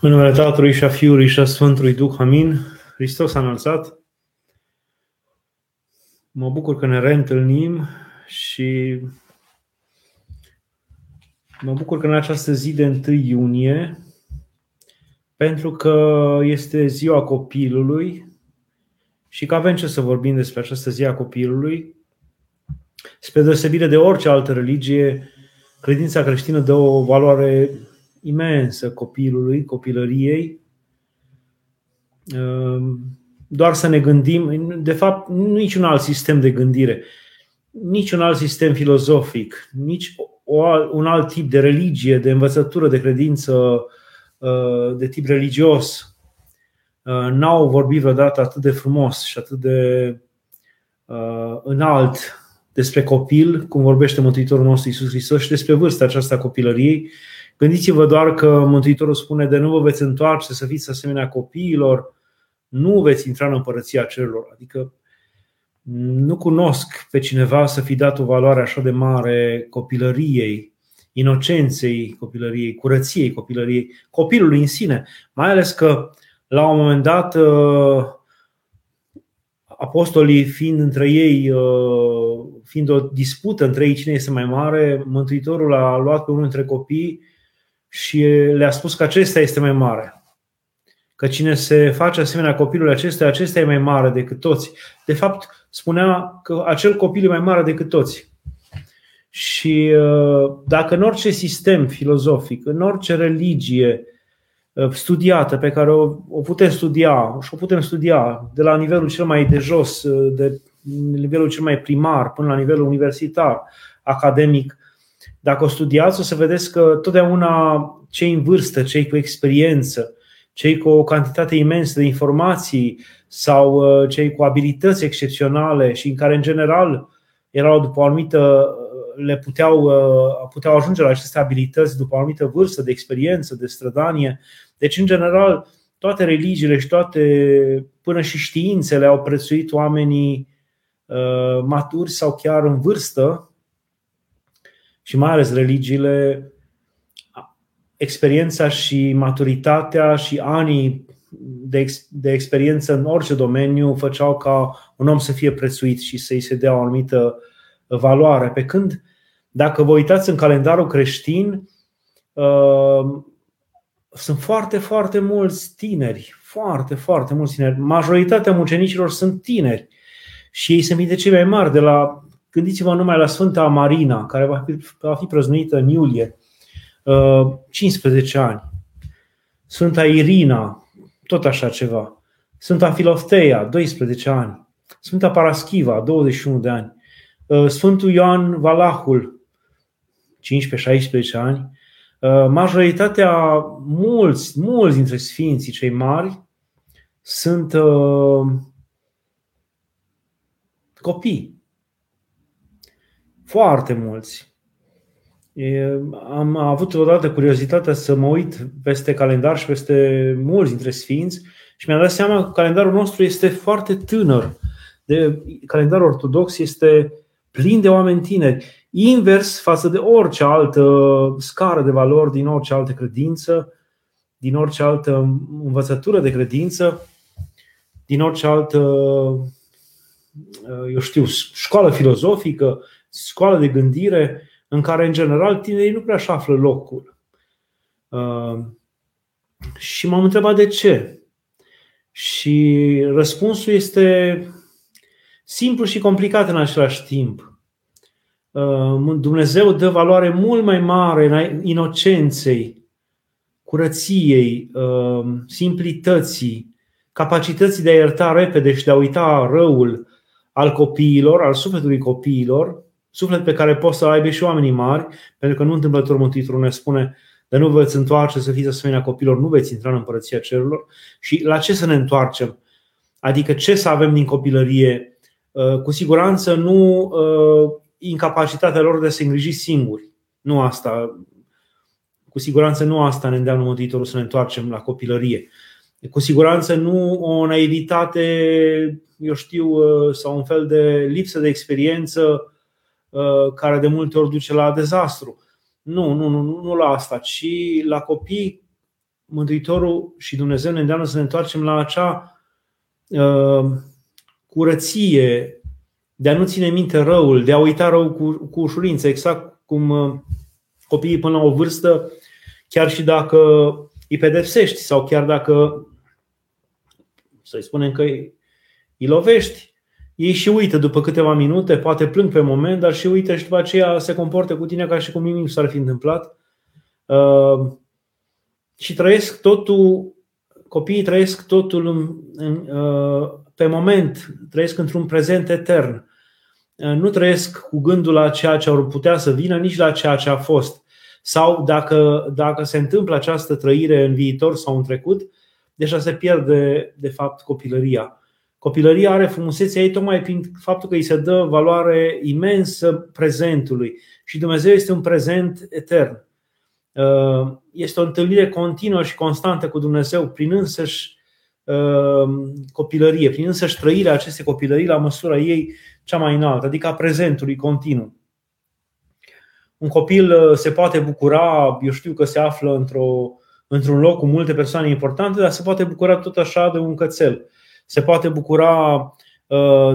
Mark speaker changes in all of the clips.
Speaker 1: În numele Tatălui și a Fiului și a Sfântului Duh, amin. Hristos a înălțat. Mă bucur că ne reîntâlnim și mă bucur că în această zi de 1 iunie, pentru că este ziua copilului și că avem ce să vorbim despre această zi a copilului, spre deosebire de orice altă religie, credința creștină dă o valoare imensă copilului, copilăriei. Ehm, doar să ne gândim, de fapt, niciun alt sistem de gândire, niciun alt sistem filozofic, nici un alt tip de religie, de învățătură, de credință uh, de tip religios uh, n-au vorbit vreodată atât de frumos și atât de uh, înalt despre copil, cum vorbește Mântuitorul nostru Isus Hristos și despre vârsta aceasta copilăriei Gândiți-vă doar că Mântuitorul spune de nu vă veți întoarce să fiți asemenea copiilor, nu veți intra în împărăția cerurilor. Adică nu cunosc pe cineva să fi dat o valoare așa de mare copilăriei, inocenței copilăriei, curăției copilăriei, copilului în sine. Mai ales că la un moment dat uh, apostolii fiind între ei, uh, fiind o dispută între ei cine este mai mare, Mântuitorul a luat pe unul dintre copii și le-a spus că acesta este mai mare. Că cine se face asemenea copilului acesta, acesta e mai mare decât toți. De fapt, spunea că acel copil e mai mare decât toți. Și uh, dacă în orice sistem filozofic, în orice religie uh, studiată pe care o, o putem studia și o putem studia de la nivelul cel mai de jos, uh, de nivelul cel mai primar până la nivelul universitar, academic, dacă o studiați, o să vedeți că totdeauna cei în vârstă, cei cu experiență, cei cu o cantitate imensă de informații sau uh, cei cu abilități excepționale și în care, în general, erau după o anumită, uh, le puteau, uh, puteau ajunge la aceste abilități după o anumită vârstă de experiență, de strădanie. Deci, în general, toate religiile și toate, până și științele au prețuit oamenii maturi sau chiar în vârstă și mai ales religiile, experiența și maturitatea și anii de, ex, de experiență în orice domeniu făceau ca un om să fie prețuit și să-i se dea o anumită valoare. Pe când, dacă vă uitați în calendarul creștin, uh, sunt foarte, foarte mulți tineri, foarte, foarte mulți tineri. Majoritatea mucenicilor sunt tineri și ei sunt de cei mai mari, de la Gândiți-vă numai la Sfânta Marina, care va fi, va fi prăznuită în iulie, 15 uh, ani. Sfânta Irina, tot așa ceva. Sfânta Filofteia, 12 ani. Sfânta Paraschiva, 21 de ani. Uh, Sfântul Ioan Valahul, 15-16 ani. Uh, majoritatea, mulți, mulți dintre sfinții cei mari sunt copii. Foarte mulți. Am avut odată curiozitatea să mă uit peste calendar și peste mulți dintre sfinți și mi-am dat seama că calendarul nostru este foarte tânăr. De, calendarul ortodox este plin de oameni tineri, invers față de orice altă scară de valori din orice altă credință, din orice altă învățătură de credință, din orice altă, eu știu, școală filozofică, școală de gândire în care, în general, tinerii nu prea așa află locul. Uh, și m-am întrebat de ce. Și răspunsul este simplu și complicat în același timp. Uh, Dumnezeu dă valoare mult mai mare inocenței, curăției, uh, simplității, capacității de a ierta repede și de a uita răul al copiilor, al sufletului copiilor, suflet pe care pot să aibă și oamenii mari, pentru că nu întâmplător Mântuitorul ne spune de nu veți întoarce să fiți asemenea copilor, nu veți intra în împărăția cerurilor. Și la ce să ne întoarcem? Adică ce să avem din copilărie? Uh, cu siguranță nu uh, incapacitatea lor de a se îngriji singuri. Nu asta. Cu siguranță nu asta ne îndeamnă Mântuitorul să ne întoarcem la copilărie. Cu siguranță nu o naivitate, eu știu, uh, sau un fel de lipsă de experiență Uh, care de multe ori duce la dezastru. Nu, nu, nu, nu la asta, ci la copii Mântuitorul și Dumnezeu ne îndeamnă să ne întoarcem la acea uh, curăție de a nu ține minte răul, de a uita rău cu, cu ușurință, exact cum uh, copiii până la o vârstă, chiar și dacă îi pedepsești sau chiar dacă, să-i spunem că îi lovești, ei și uită după câteva minute, poate plâng pe moment, dar și uită și după aceea se comportă cu tine ca și cum nimic s-ar fi întâmplat. Uh, și trăiesc totul, copiii trăiesc totul în, în, uh, pe moment, trăiesc într-un prezent etern. Uh, nu trăiesc cu gândul la ceea ce ar putea să vină, nici la ceea ce a fost. Sau dacă, dacă se întâmplă această trăire în viitor sau în trecut, deja se pierde, de fapt, copilăria. Copilăria are frumusețea ei tocmai prin faptul că îi se dă valoare imensă prezentului. Și Dumnezeu este un prezent etern. Uh, este o întâlnire continuă și constantă cu Dumnezeu prin însăși uh, copilărie, prin însăși trăirea acestei copilării la măsura ei cea mai înaltă, adică a prezentului continuu. Un copil uh, se poate bucura, eu știu că se află într-o, într-un loc cu multe persoane importante, dar se poate bucura tot așa de un cățel. Se poate bucura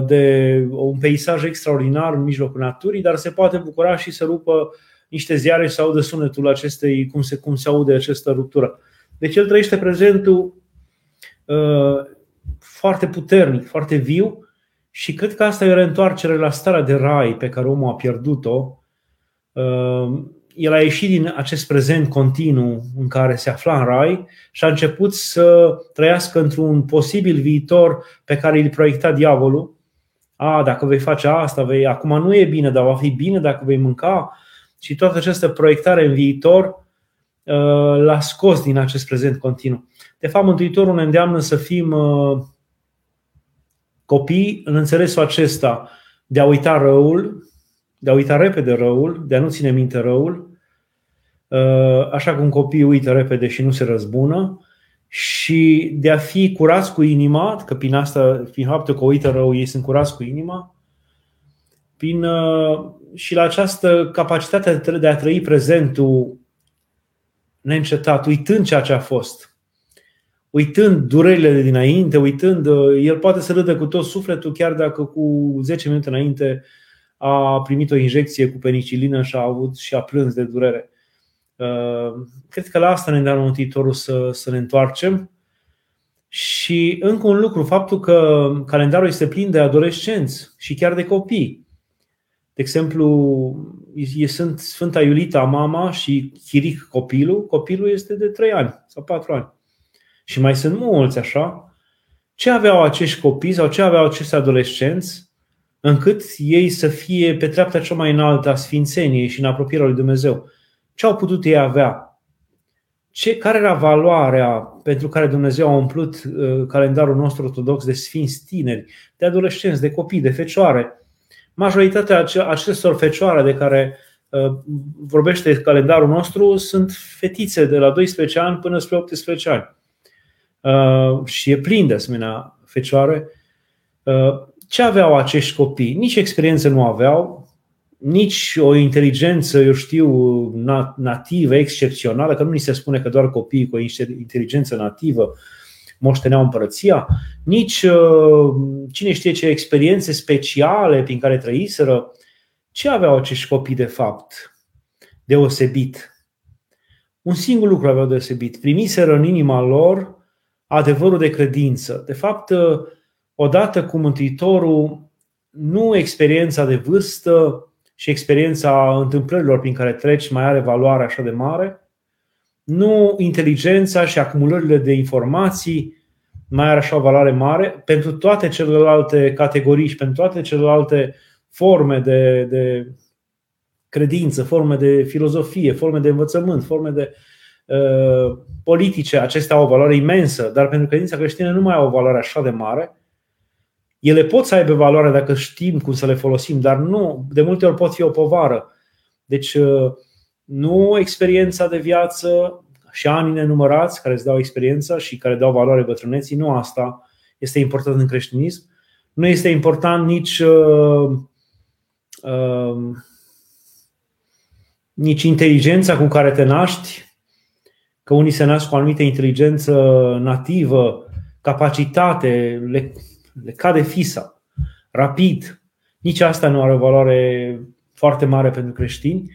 Speaker 1: de un peisaj extraordinar în mijlocul naturii, dar se poate bucura și să rupă niște ziare și să audă sunetul acestei, cum se, cum se aude această ruptură. Deci el trăiește prezentul uh, foarte puternic, foarte viu și cred că asta e o reîntoarcere la starea de rai pe care omul a pierdut-o. Uh, el a ieșit din acest prezent continuu în care se afla în rai și a început să trăiască într-un posibil viitor pe care îl proiecta diavolul. A, dacă vei face asta, vei, acum nu e bine, dar va fi bine dacă vei mânca și toată această proiectare în viitor uh, l-a scos din acest prezent continuu. De fapt, Mântuitorul ne îndeamnă să fim uh, copii în înțelesul acesta de a uita răul, de a uita repede răul, de a nu ține minte răul, uh, așa cum copiii uită repede și nu se răzbună, și de a fi curați cu inima, că prin asta, prin faptul că uită rău, ei sunt curați cu inima, prin și la această capacitate de a trăi prezentul neîncetat, uitând ceea ce a fost, uitând durerile de dinainte, uitând, el poate să râdă cu tot sufletul, chiar dacă cu 10 minute înainte a primit o injecție cu penicilină și a avut și a plâns de durere. Uh, cred că la asta ne dă Mântuitorul să, să ne întoarcem. Și încă un lucru, faptul că calendarul este plin de adolescenți și chiar de copii. De exemplu, e, sunt Sfânta Iulita, mama și Chiric, copilul. Copilul este de 3 ani sau 4 ani. Și mai sunt mulți așa. Ce aveau acești copii sau ce aveau acești adolescenți încât ei să fie pe treapta cea mai înaltă a sfințeniei și în apropierea lui Dumnezeu? Ce au putut ei avea? Ce, care era valoarea pentru care Dumnezeu a umplut uh, calendarul nostru ortodox de sfinți tineri, de adolescenți, de copii, de fecioare? majoritatea acestor fecioare de care uh, vorbește calendarul nostru sunt fetițe de la 12 ani până spre 18 ani. Uh, și e plin de asemenea fecioare. Uh, ce aveau acești copii? Nici experiență nu aveau, nici o inteligență, eu știu, nativă, excepțională, că nu ni se spune că doar copiii cu o inteligență nativă moșteneau împărăția, nici uh, cine știe ce experiențe speciale prin care trăiseră. Ce aveau acești copii de fapt deosebit? Un singur lucru aveau deosebit. Primiseră în inima lor adevărul de credință. De fapt, uh, odată cu Mântuitorul, nu experiența de vârstă și experiența întâmplărilor prin care treci mai are valoare așa de mare, nu inteligența și acumulările de informații mai are așa o valoare mare pentru toate celelalte categorii și pentru toate celelalte forme de, de credință, forme de filozofie, forme de învățământ, forme de uh, politice. Acestea au o valoare imensă, dar pentru credința creștină nu mai au o valoare așa de mare. Ele pot să aibă valoare dacă știm cum să le folosim, dar nu, de multe ori pot fi o povară. Deci, uh, nu experiența de viață și ani nenumărați care îți dau experiența și care dau valoare bătrâneții, nu asta este important în creștinism. Nu este important nici uh, uh, nici inteligența cu care te naști, că unii se nasc cu o anumită inteligență nativă, capacitate, le, le cade fisa, rapid. Nici asta nu are o valoare foarte mare pentru creștini.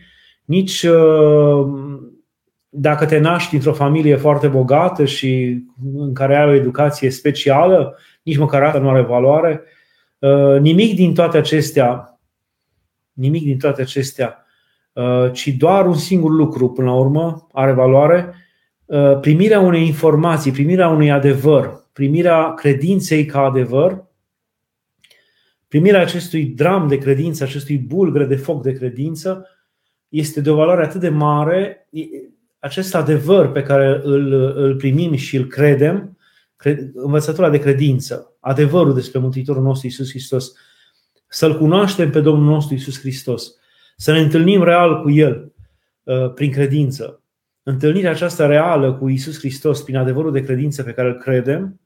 Speaker 1: Nici uh, dacă te naști într-o familie foarte bogată și în care ai o educație specială, nici măcar asta nu are valoare. Uh, nimic din toate acestea, nimic din toate acestea, uh, ci doar un singur lucru până la urmă are valoare, uh, primirea unei informații, primirea unui adevăr, primirea credinței ca adevăr, primirea acestui dram de credință, acestui bulgre de foc de credință, este de o valoare atât de mare, acest adevăr pe care îl, îl primim și îl credem, învățătura de credință, adevărul despre Mântuitorul nostru Isus Hristos, să-L cunoaștem pe Domnul nostru Isus Hristos, să ne întâlnim real cu El uh, prin credință. Întâlnirea aceasta reală cu Isus Hristos prin adevărul de credință pe care îl credem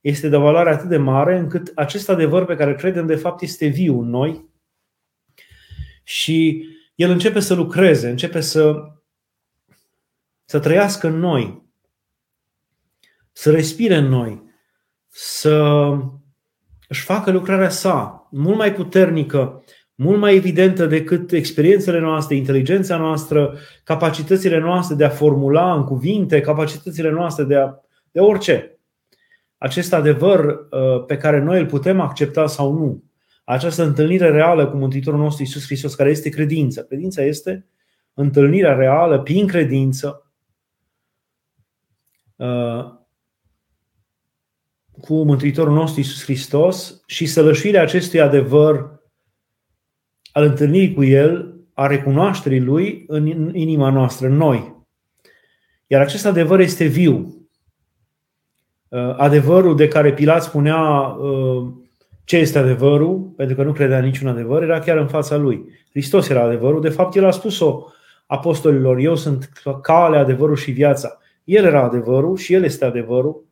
Speaker 1: este de valoare atât de mare încât acest adevăr pe care îl credem de fapt este viu în noi și el începe să lucreze, începe să, să trăiască în noi, să respire în noi, să își facă lucrarea sa mult mai puternică, mult mai evidentă decât experiențele noastre, inteligența noastră, capacitățile noastre de a formula în cuvinte, capacitățile noastre de, a, de orice. Acest adevăr uh, pe care noi îl putem accepta sau nu, această întâlnire reală cu Mântuitorul nostru Isus Hristos, care este credință. Credința este întâlnirea reală prin credință uh, cu Mântuitorul nostru Isus Hristos și sălășirea acestui adevăr al întâlnirii cu El, a recunoașterii Lui în inima noastră, în noi. Iar acest adevăr este viu. Uh, adevărul de care Pilat spunea uh, ce este adevărul, pentru că nu credea niciun adevăr, era chiar în fața lui. Hristos era adevărul. De fapt, el a spus-o apostolilor, eu sunt calea, adevărul și viața. El era adevărul și el este adevărul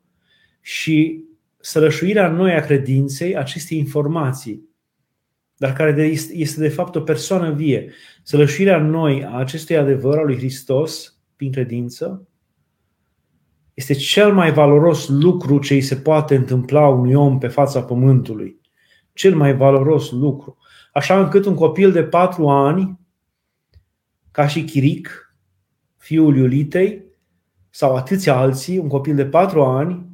Speaker 1: și sărășuirea în noi a credinței, acestei informații, dar care este de fapt o persoană vie. Sălășirea în noi a acestui adevăr al lui Hristos, prin credință, este cel mai valoros lucru ce îi se poate întâmpla unui om pe fața pământului. Cel mai valoros lucru. Așa încât un copil de patru ani, ca și Chiric, fiul Iulitei, sau atâția alții, un copil de patru ani,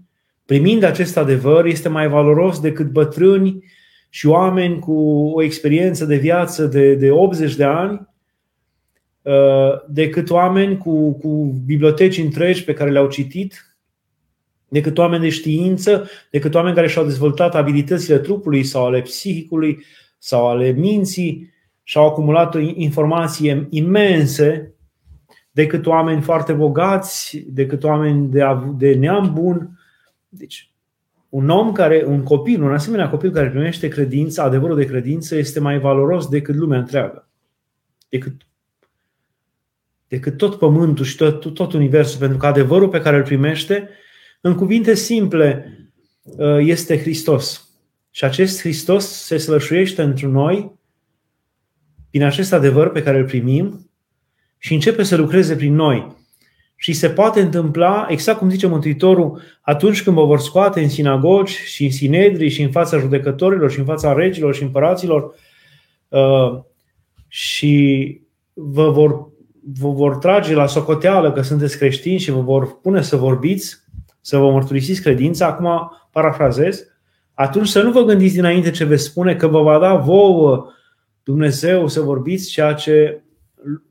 Speaker 1: primind acest adevăr, este mai valoros decât bătrâni și oameni cu o experiență de viață de, de 80 de ani, uh, decât oameni cu, cu biblioteci întregi pe care le-au citit, decât oameni de știință, decât oameni care și-au dezvoltat abilitățile trupului sau ale psihicului sau ale minții și au acumulat informații imense, decât oameni foarte bogați, decât oameni de, de neam bun, deci, un om care, un copil, un asemenea copil care primește credință, adevărul de credință, este mai valoros decât lumea întreagă. Decât, decât tot pământul și tot, tot universul, pentru că adevărul pe care îl primește, în cuvinte simple, uh, este Hristos. Și acest Hristos se slășuiește într noi prin acest adevăr pe care îl primim și începe să lucreze prin noi. Și se poate întâmpla, exact cum zice Mântuitorul, atunci când vă vor scoate în sinagogi și în sinedri și în fața judecătorilor și în fața regilor și împăraților uh, și vă vor, vă vor trage la socoteală că sunteți creștini și vă vor pune să vorbiți, să vă mărturisiți credința, acum parafrazez, atunci să nu vă gândiți dinainte ce veți spune că vă va da vouă Dumnezeu să vorbiți ceea ce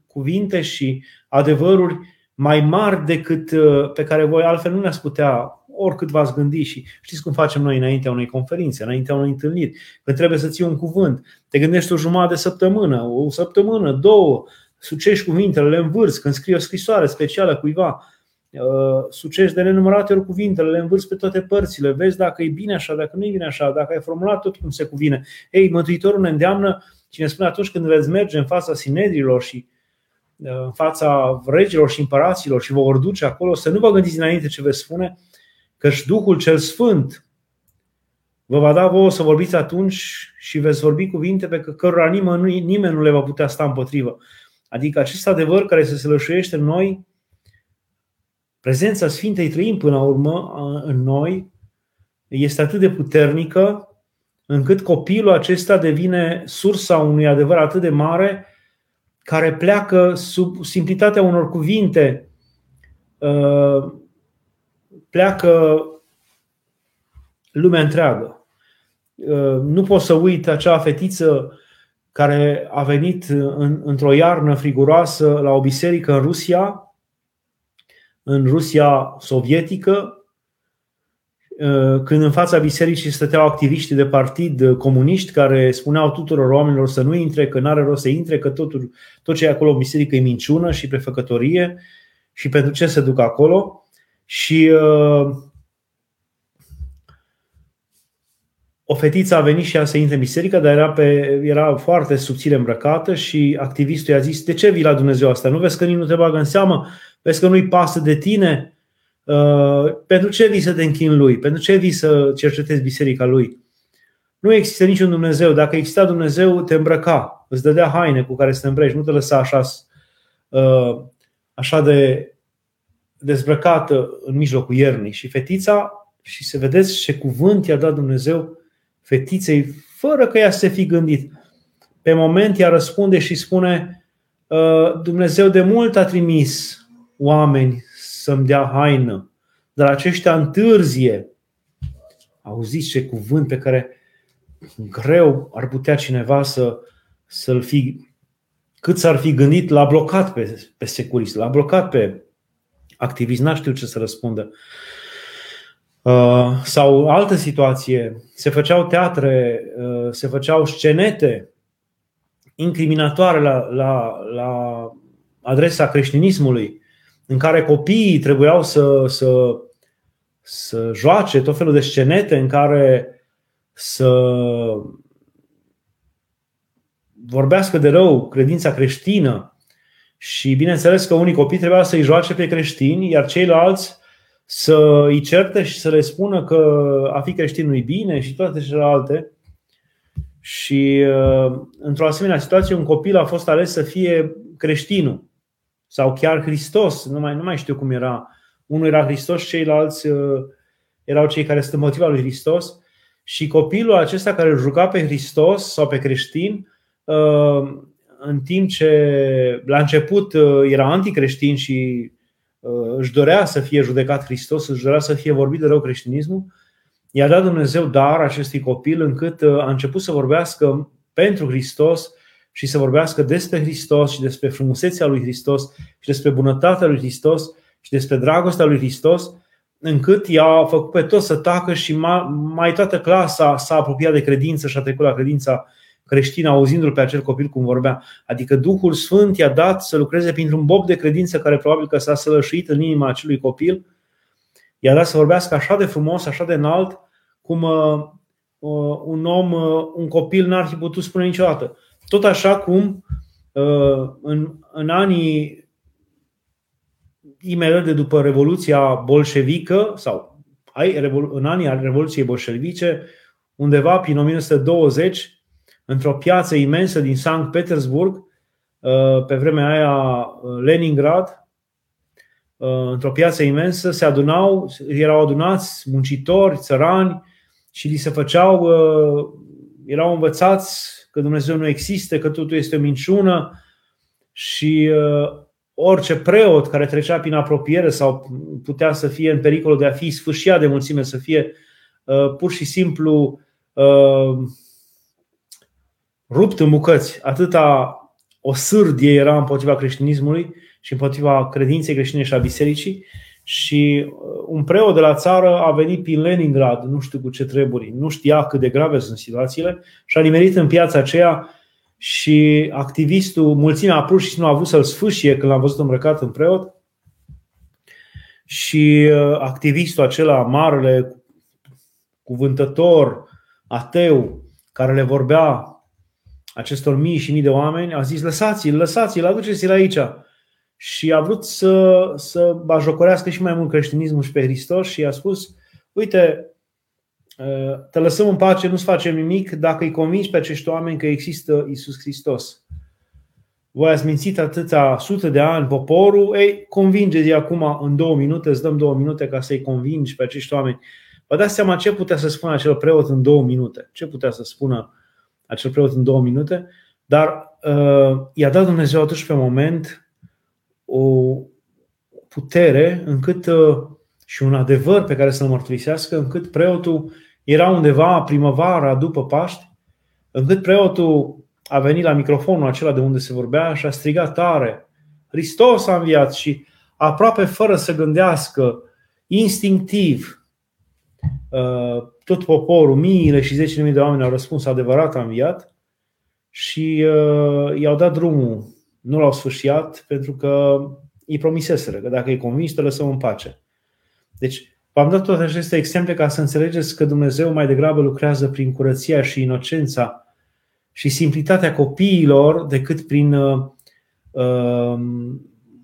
Speaker 1: cuvinte și adevăruri mai mari decât uh, pe care voi altfel nu le-ați putea oricât v-ați gândi. Și știți cum facem noi înaintea unei conferințe, înaintea unei întâlniri, când trebuie să ții un cuvânt, te gândești o jumătate de săptămână, o săptămână, două, sucești cuvintele, le învârți, când scrii o scrisoare specială cuiva, uh, sucești de nenumărate ori cuvintele, le învârți pe toate părțile, vezi dacă e bine așa, dacă nu e bine așa, dacă ai formulat tot cum se cuvine. Ei, Mântuitorul ne îndeamnă cine spune atunci când veți merge în fața sinedrilor și în fața regilor și împăraților și vă vor duce acolo, să nu vă gândiți înainte ce veți spune, căci Duhul cel Sfânt vă va da vouă să vorbiți atunci și veți vorbi cuvinte pe cărora nimeni, nimeni nu le va putea sta împotrivă. Adică acest adevăr care se sălășuiește în noi prezența Sfintei Trăim până la urmă în noi este atât de puternică încât copilul acesta devine sursa unui adevăr atât de mare care pleacă sub simplitatea unor cuvinte, uh, pleacă lumea întreagă. Uh, nu pot să uit acea fetiță care a venit în, într-o iarnă friguroasă la o biserică în Rusia, în Rusia sovietică, uh, când în fața bisericii stăteau activiști de partid comuniști care spuneau tuturor oamenilor să nu intre, că n-are rost să intre, că totul, tot ce e acolo în biserică e minciună și prefăcătorie și pentru ce se duc acolo. Și uh, o fetiță a venit și ea să intre în biserică, dar era, pe, era foarte subțire îmbrăcată și activistul i-a zis, de ce vii la Dumnezeu asta? Nu vezi că nici nu te bagă în seamă? Vezi că nu-i pasă de tine? Uh, pentru ce vii să te închin lui? Pentru ce vii să cercetezi biserica lui? Nu există niciun Dumnezeu. Dacă exista Dumnezeu, te îmbrăca, îți dădea haine cu care să te îmbrăci, nu te lăsa așa, uh, așa de dezbrăcată în mijlocul iernii. Și fetița, și să vedeți ce cuvânt i-a dat Dumnezeu fetiței, fără că ea să se fi gândit. Pe moment ea răspunde și spune uh, Dumnezeu de mult a trimis oameni să-mi dea haină, dar aceștia întârzie. Auziți ce cuvânt pe care greu ar putea cineva să, să-l fi, cât s-ar fi gândit, l-a blocat pe, pe securist, l-a blocat pe activist, n-a știut ce să răspundă. Uh, sau altă situație, se făceau teatre, uh, se făceau scenete incriminatoare la, la, la adresa creștinismului, în care copiii trebuiau să, să, să joace tot felul de scenete în care să vorbească de rău credința creștină și bineînțeles că unii copii trebuia să-i joace pe creștini, iar ceilalți să îi certe și să le spună că a fi creștin nu-i bine și toate celelalte. Și uh, într-o asemenea situație, un copil a fost ales să fie creștinul sau chiar Hristos. Nu mai, nu mai știu cum era. Unul era Hristos, ceilalți uh, erau cei care sunt motiva lui Hristos. Și copilul acesta care îl juca pe Hristos sau pe creștin, uh, în timp ce la început era anticreștin și Uh, își dorea să fie judecat Hristos, își dorea să fie vorbit de rău creștinismul, i-a dat Dumnezeu dar acestui copil încât uh, a început să vorbească pentru Hristos și să vorbească despre Hristos și despre frumusețea lui Hristos și despre bunătatea lui Hristos și despre dragostea lui Hristos, încât i-a făcut pe toți să tacă și mai toată clasa s-a apropiat de credință și a trecut la credința creștin auzindu-l pe acel copil cum vorbea. Adică Duhul Sfânt i-a dat să lucreze printr-un bob de credință care probabil că s-a sălășuit în inima acelui copil. I-a dat să vorbească așa de frumos, așa de înalt, cum uh, uh, un om, uh, un copil n-ar fi putut spune niciodată. Tot așa cum uh, în, în anii imediat de după Revoluția bolșevică sau în anii Revoluției bolșevice, undeva prin 1920, într-o piață imensă din Sankt Petersburg, uh, pe vremea aia uh, Leningrad, uh, într-o piață imensă, se adunau, erau adunați muncitori, țărani și li se făceau, erau învățați că Dumnezeu nu există, că totul este o minciună și orice preot care trecea prin apropiere sau putea să fie în pericolul de a fi sfârșit de mulțime, să fie pur și simplu rupt în bucăți. Atâta o sârdie era împotriva creștinismului și împotriva credinței creștine și a bisericii și uh, un preot de la țară a venit prin Leningrad, nu știu cu ce treburi, nu știa cât de grave sunt situațiile și a nimerit în piața aceea și activistul, mulțimea pur și nu a vrut să-l sfâșie când l-a văzut îmbrăcat în preot și uh, activistul acela, marele cuvântător, ateu, care le vorbea acestor mii și mii de oameni, a zis lăsați-l, lăsați-l, aduceți-l aici. Și a vrut să, să bajocorească și mai mult creștinismul și pe Hristos și a spus, uite, ă, te lăsăm în pace, nu-ți facem nimic dacă îi convingi pe acești oameni că există Isus Hristos. voi ați mințit atâția sute de ani poporul, ei, convingeți acum în două minute, îți dăm două minute ca să-i convingi pe acești oameni. Vă dați seama ce putea să spună acel preot în două minute? Ce putea să spună acel preot în două minute? Dar uh, i-a dat Dumnezeu atunci pe moment o putere încât uh, și un adevăr pe care să-l mărturisească, încât preotul era undeva primăvara după Paști, încât preotul a venit la microfonul acela de unde se vorbea și a strigat tare, Hristos a înviat și aproape fără să gândească, instinctiv, uh, tot poporul, miile și zece mii de oameni au răspuns adevărat a înviat și uh, i-au dat drumul. Nu l-au sfârșit pentru că îi promiseseră că dacă îi convins, te lăsăm în pace. Deci, v-am dat toate aceste exemple ca să înțelegeți că Dumnezeu mai degrabă lucrează prin curăția și inocența și simplitatea copiilor decât prin uh, uh,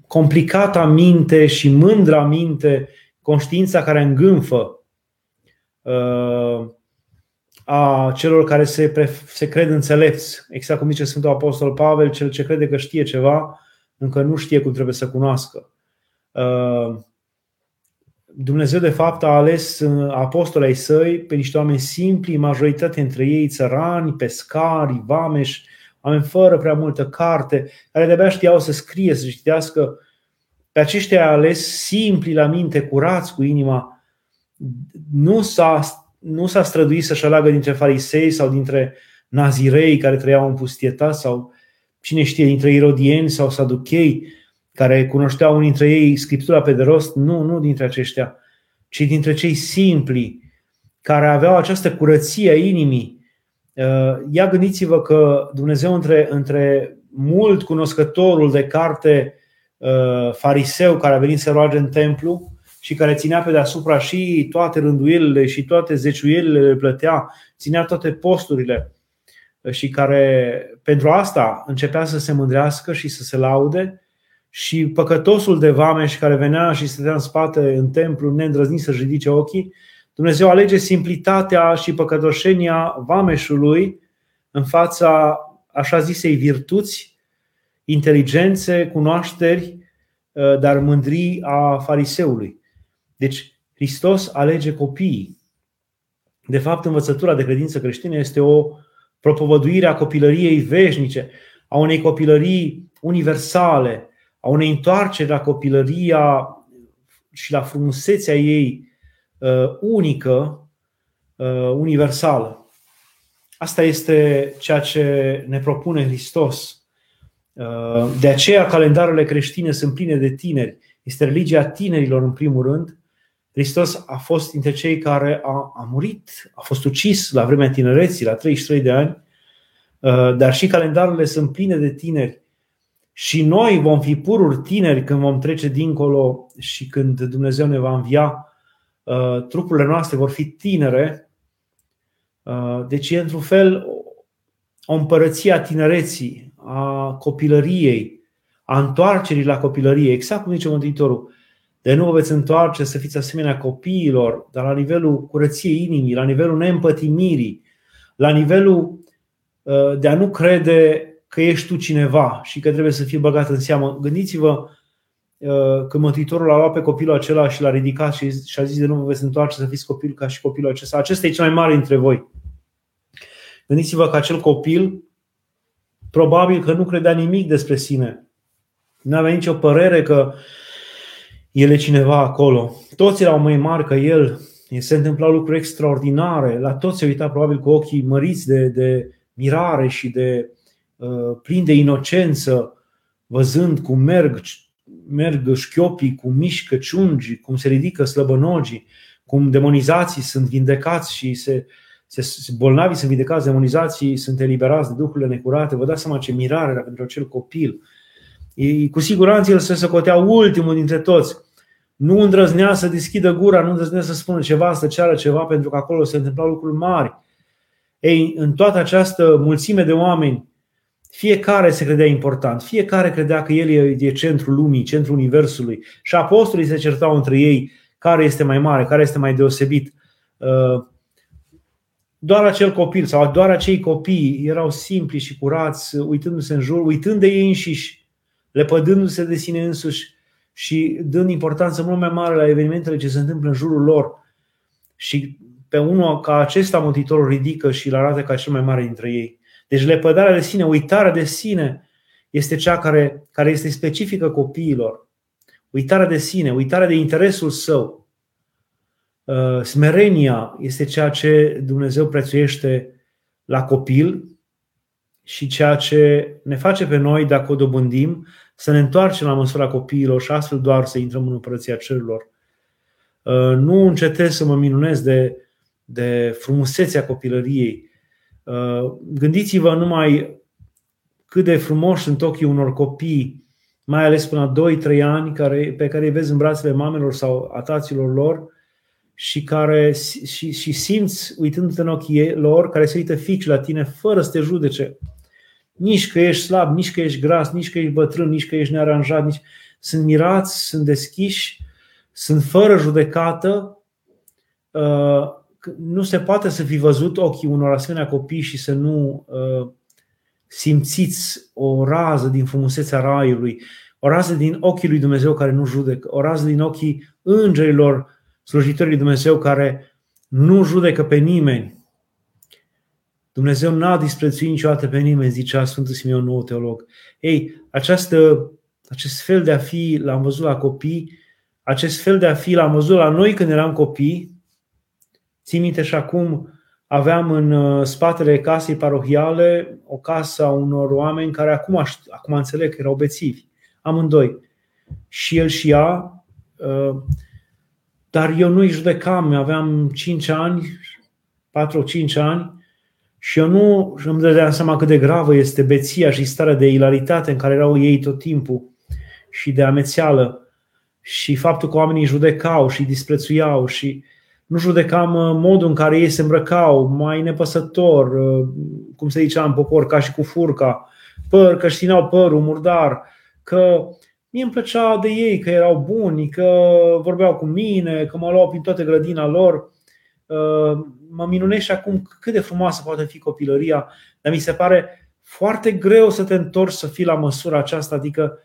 Speaker 1: complicata minte și mândra minte, conștiința care îngânfă uh, a celor care se, se cred înțelepți. Exact cum zice Sfântul Apostol Pavel, cel ce crede că știe ceva, încă nu știe cum trebuie să cunoască. Uh, Dumnezeu, de fapt, a ales uh, apostolii săi pe niște oameni simpli, majoritatea dintre ei țărani, pescari, vameși, oameni fără prea multă carte, care de-abia știau să scrie, să citească. Pe aceștia a ales simpli la minte, curați cu inima. Nu s-a, nu s-a străduit să-și aleagă dintre farisei sau dintre nazirei care trăiau în pustietate sau cine știe, dintre irodieni sau saduchei care cunoșteau unii dintre ei Scriptura pe de rost, nu, nu dintre aceștia, ci dintre cei simpli, care aveau această curăție a inimii. Uh, ia gândiți-vă că Dumnezeu între, între mult cunoscătorul de carte uh, fariseu care a venit să roage în templu și care ținea pe deasupra și toate rânduielile și toate zeciuielile le plătea, ținea toate posturile uh, și care pentru asta începea să se mândrească și să se laude, și păcătosul de vameș care venea și stătea în spate în templu, neîndrăznit să-și ridice ochii, Dumnezeu alege simplitatea și păcătoșenia vameșului în fața așa zisei virtuți, inteligențe, cunoașteri, uh, dar mândrii a fariseului. Deci Hristos alege copiii. De fapt, învățătura de credință creștină este o propovăduire a copilăriei veșnice, a unei copilării universale, a unei întoarceri la copilăria și la frumusețea ei uh, unică, uh, universală. Asta este ceea ce ne propune Hristos. Uh, de aceea calendarele creștine sunt pline de tineri. Este religia tinerilor în primul rând. Hristos a fost dintre cei care a, a murit, a fost ucis la vremea tinereții, la 33 de ani, uh, dar și calendarele sunt pline de tineri și noi vom fi pururi tineri când vom trece dincolo și când Dumnezeu ne va învia. Uh, trupurile noastre vor fi tinere. Uh, deci e într-un fel o împărăție a tinereții, a copilăriei, a întoarcerii la copilărie, exact cum zice Mântuitorul. De nu vă veți întoarce să fiți asemenea copiilor, dar la nivelul curăției inimii, la nivelul neîmpătimirii, la nivelul uh, de a nu crede că ești tu cineva și că trebuie să fii băgat în seamă. Gândiți-vă uh, că Mântuitorul a luat pe copilul acela și l-a ridicat și a zis de nu vă veți întoarce să fiți copil ca și copilul acesta. Acesta e cel mai mare dintre voi. Gândiți-vă că acel copil probabil că nu credea nimic despre sine. Nu avea nicio părere că el e cineva acolo. Toți erau mai mari ca el. Se întâmplau lucruri extraordinare. La toți se uita probabil cu ochii măriți de, de mirare și de Uh, plin de inocență, văzând cum merg, merg șchiopii, cum mișcă ciungii, cum se ridică slăbănogii, cum demonizații sunt vindecați și se, se, bolnavii sunt vindecați, demonizații sunt eliberați de duhurile necurate. Vă dați seama ce mirare era pentru acel copil. E, cu siguranță el se socotea ultimul dintre toți. Nu îndrăznea să deschidă gura, nu îndrăznea să spună ceva, să ceară ceva, pentru că acolo se întâmplau lucruri mari. Ei, în toată această mulțime de oameni, fiecare se credea important, fiecare credea că el e centrul lumii, centrul universului și apostolii se certau între ei care este mai mare, care este mai deosebit. Uh, doar acel copil sau doar acei copii erau simpli și curați, uitându-se în jur, uitând de ei înșiși, lepădându-se de sine însuși și dând importanță mult mai mare la evenimentele ce se întâmplă în jurul lor. Și pe unul ca acesta Mântuitorul ridică și îl arată ca cel mai mare dintre ei. Deci lepădarea de sine, uitarea de sine este cea care, care este specifică copiilor. Uitarea de sine, uitarea de interesul său. Uh, smerenia este ceea ce Dumnezeu prețuiește la copil și ceea ce ne face pe noi, dacă o dobândim, să ne întoarcem la măsura copiilor și astfel doar să intrăm în împărăția cerurilor. Uh, nu încetez să mă minunez de, de frumusețea copilăriei. Uh, gândiți-vă numai cât de frumoși sunt ochii unor copii, mai ales până la 2-3 ani, care, pe care îi vezi în brațele mamelor sau a taților lor și care și, și simți, uitându-te în ochii lor, care se uită fix la tine fără să te judece. Nici că ești slab, nici că ești gras, nici că ești bătrân, nici că ești nearanjat, nici... sunt mirați, sunt deschiși, sunt fără judecată. Uh, nu se poate să fi văzut ochii unor asemenea copii și să nu uh, simțiți o rază din frumusețea raiului, o rază din ochii lui Dumnezeu care nu judecă, o rază din ochii îngerilor slujitorii lui Dumnezeu care nu judecă pe nimeni. Dumnezeu n-a disprețuit niciodată pe nimeni, zicea Sfântul Simeon, nou teolog. Ei, această, acest fel de a fi l-am văzut la copii, acest fel de a fi l-am văzut la noi când eram copii. Țin minte și acum aveam în uh, spatele casei parohiale o casă a unor oameni care acum, acum înțeleg că erau bețivi, amândoi. Și el și ea, uh, dar eu nu-i judecam, aveam 5 ani, 4-5 ani, și eu nu îmi dădeam seama cât de gravă este beția și starea de ilaritate în care erau ei tot timpul și de amețeală și faptul că oamenii judecau și disprețuiau și nu judecam uh, modul în care ei se îmbrăcau, mai nepăsător, uh, cum se zicea în popor, ca și cu furca, păr, că își țineau părul murdar, că mie îmi plăcea de ei, că erau buni, că vorbeau cu mine, că mă luau prin toată grădina lor. Uh, mă minunește acum cât de frumoasă poate fi copilăria, dar mi se pare foarte greu să te întorci să fii la măsura aceasta, adică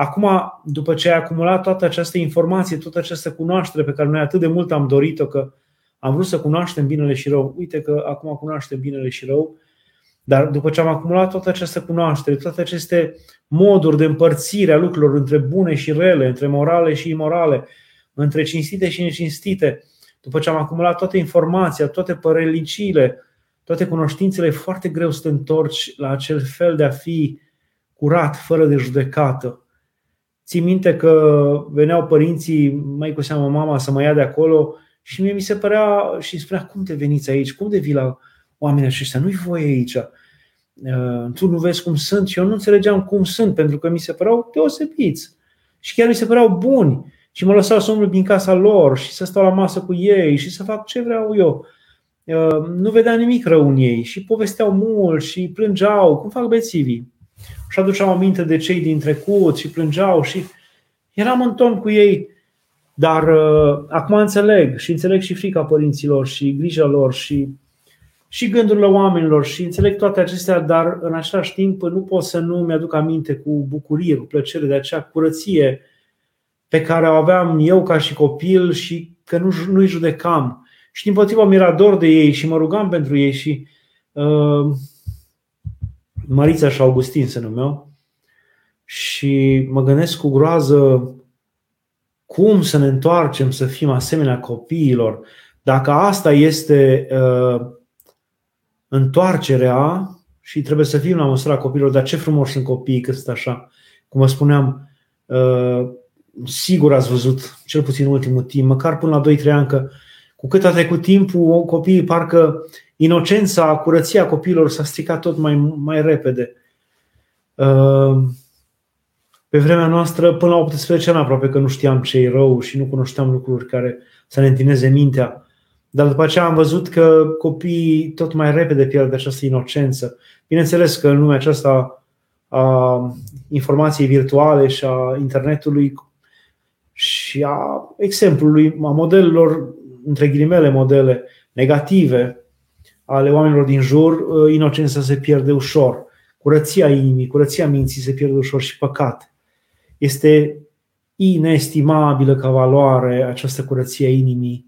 Speaker 1: Acum, după ce ai acumulat toată această informație, toată această cunoaștere pe care noi atât de mult am dorit-o, că am vrut să cunoaștem binele și rău, uite că acum cunoaștem binele și rău, dar după ce am acumulat toată această cunoaștere, toate aceste moduri de împărțire a lucrurilor între bune și rele, între morale și imorale, între cinstite și necinstite, după ce am acumulat toată informația, toate păreliciile, toate cunoștințele, e foarte greu să te întorci la acel fel de a fi curat, fără de judecată. Țin minte că veneau părinții, mai cu seamă mama, să mă ia de acolo și mie mi se părea și spunea, cum te veniți aici? Cum de vii la oamenii aceștia? Nu-i voie aici. Uh, tu nu vezi cum sunt și eu nu înțelegeam cum sunt pentru că mi se păreau deosebiți și chiar mi se păreau buni și mă lăsau să umblu din casa lor și să stau la masă cu ei și să fac ce vreau eu. Uh, nu vedea nimic rău în ei și povesteau mult și plângeau, cum fac bețivii și aduceau aminte de cei din trecut și plângeau și eram în ton cu ei. Dar uh, acum înțeleg și înțeleg și frica părinților și grija lor și, și gândurile oamenilor și înțeleg toate acestea, dar în același timp nu pot să nu mi-aduc aminte cu bucurie, cu plăcere de acea curăție pe care o aveam eu ca și copil și că nu, nu-i judecam. Și din potriva mirador de ei și mă rugam pentru ei și uh, Marița și Augustin se numeau și mă gândesc cu groază cum să ne întoarcem să fim asemenea copiilor. Dacă asta este uh, întoarcerea și trebuie să fim la măsura copiilor, dar ce frumos sunt copiii că sunt așa. Cum vă spuneam, uh, sigur ați văzut, cel puțin în ultimul timp, măcar până la 2-3 ani, că cu cât a trecut timpul, copiii parcă inocența, curăția copiilor s-a stricat tot mai, mai repede. Uh, pe vremea noastră, până la 18 ani aproape că nu știam ce e rău și nu cunoșteam lucruri care să ne întineze mintea. Dar după aceea am văzut că copiii tot mai repede pierd această inocență. Bineînțeles că în lumea aceasta a informației virtuale și a internetului și a exemplului, a modelelor, între ghilimele modele negative, ale oamenilor din jur, uh, inocența se pierde ușor. Curăția inimii, curăția minții se pierde ușor și păcat. Este inestimabilă ca valoare această curăție a inimii,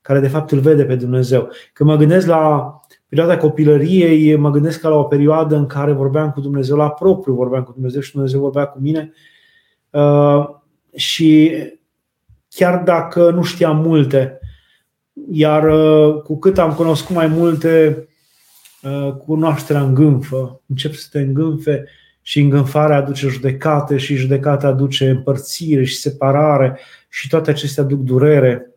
Speaker 1: care de fapt îl vede pe Dumnezeu. Când mă gândesc la perioada copilăriei, mă gândesc ca la o perioadă în care vorbeam cu Dumnezeu la propriu, vorbeam cu Dumnezeu și Dumnezeu vorbea cu mine. Uh, și chiar dacă nu știam multe, iar uh, cu cât am cunoscut mai multe, uh, cunoașterea îngânfă, încep să te îngânfe și îngânfarea aduce judecată și judecata aduce împărțire și separare și toate acestea aduc durere.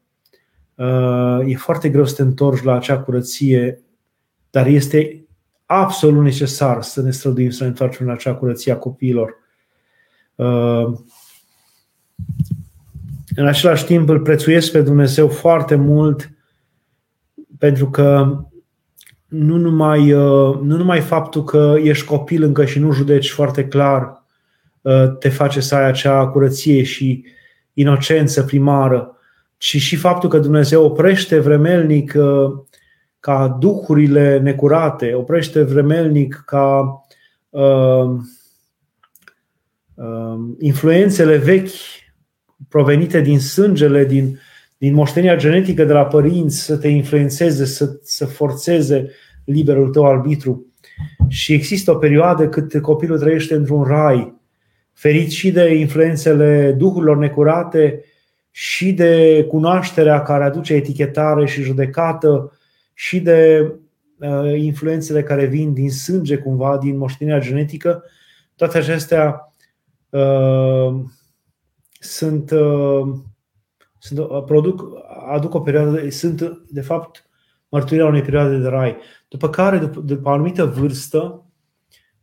Speaker 1: Uh, e foarte greu să te întorci la acea curăție, dar este absolut necesar să ne străduim să ne întoarcem la acea curăție a copiilor. În același timp îl prețuiesc pe Dumnezeu foarte mult pentru că nu numai, uh, nu numai faptul că ești copil încă și nu judeci foarte clar uh, te face să ai acea curăție și inocență primară, ci și faptul că Dumnezeu oprește vremelnic uh, ca duhurile necurate, oprește vremelnic ca uh, uh, influențele vechi provenite din sângele, din, din moștenirea genetică de la părinți să te influențeze, să, să forțeze liberul tău arbitru. Și există o perioadă cât copilul trăiește într-un rai, ferit și de influențele duhurilor necurate, și de cunoașterea care aduce etichetare și judecată, și de uh, influențele care vin din sânge, cumva, din moștenirea genetică. Toate acestea uh, sunt, uh, sunt uh, produc, aduc o perioadă, sunt de fapt mărturia unei perioade de rai. După care, după, după o anumită vârstă,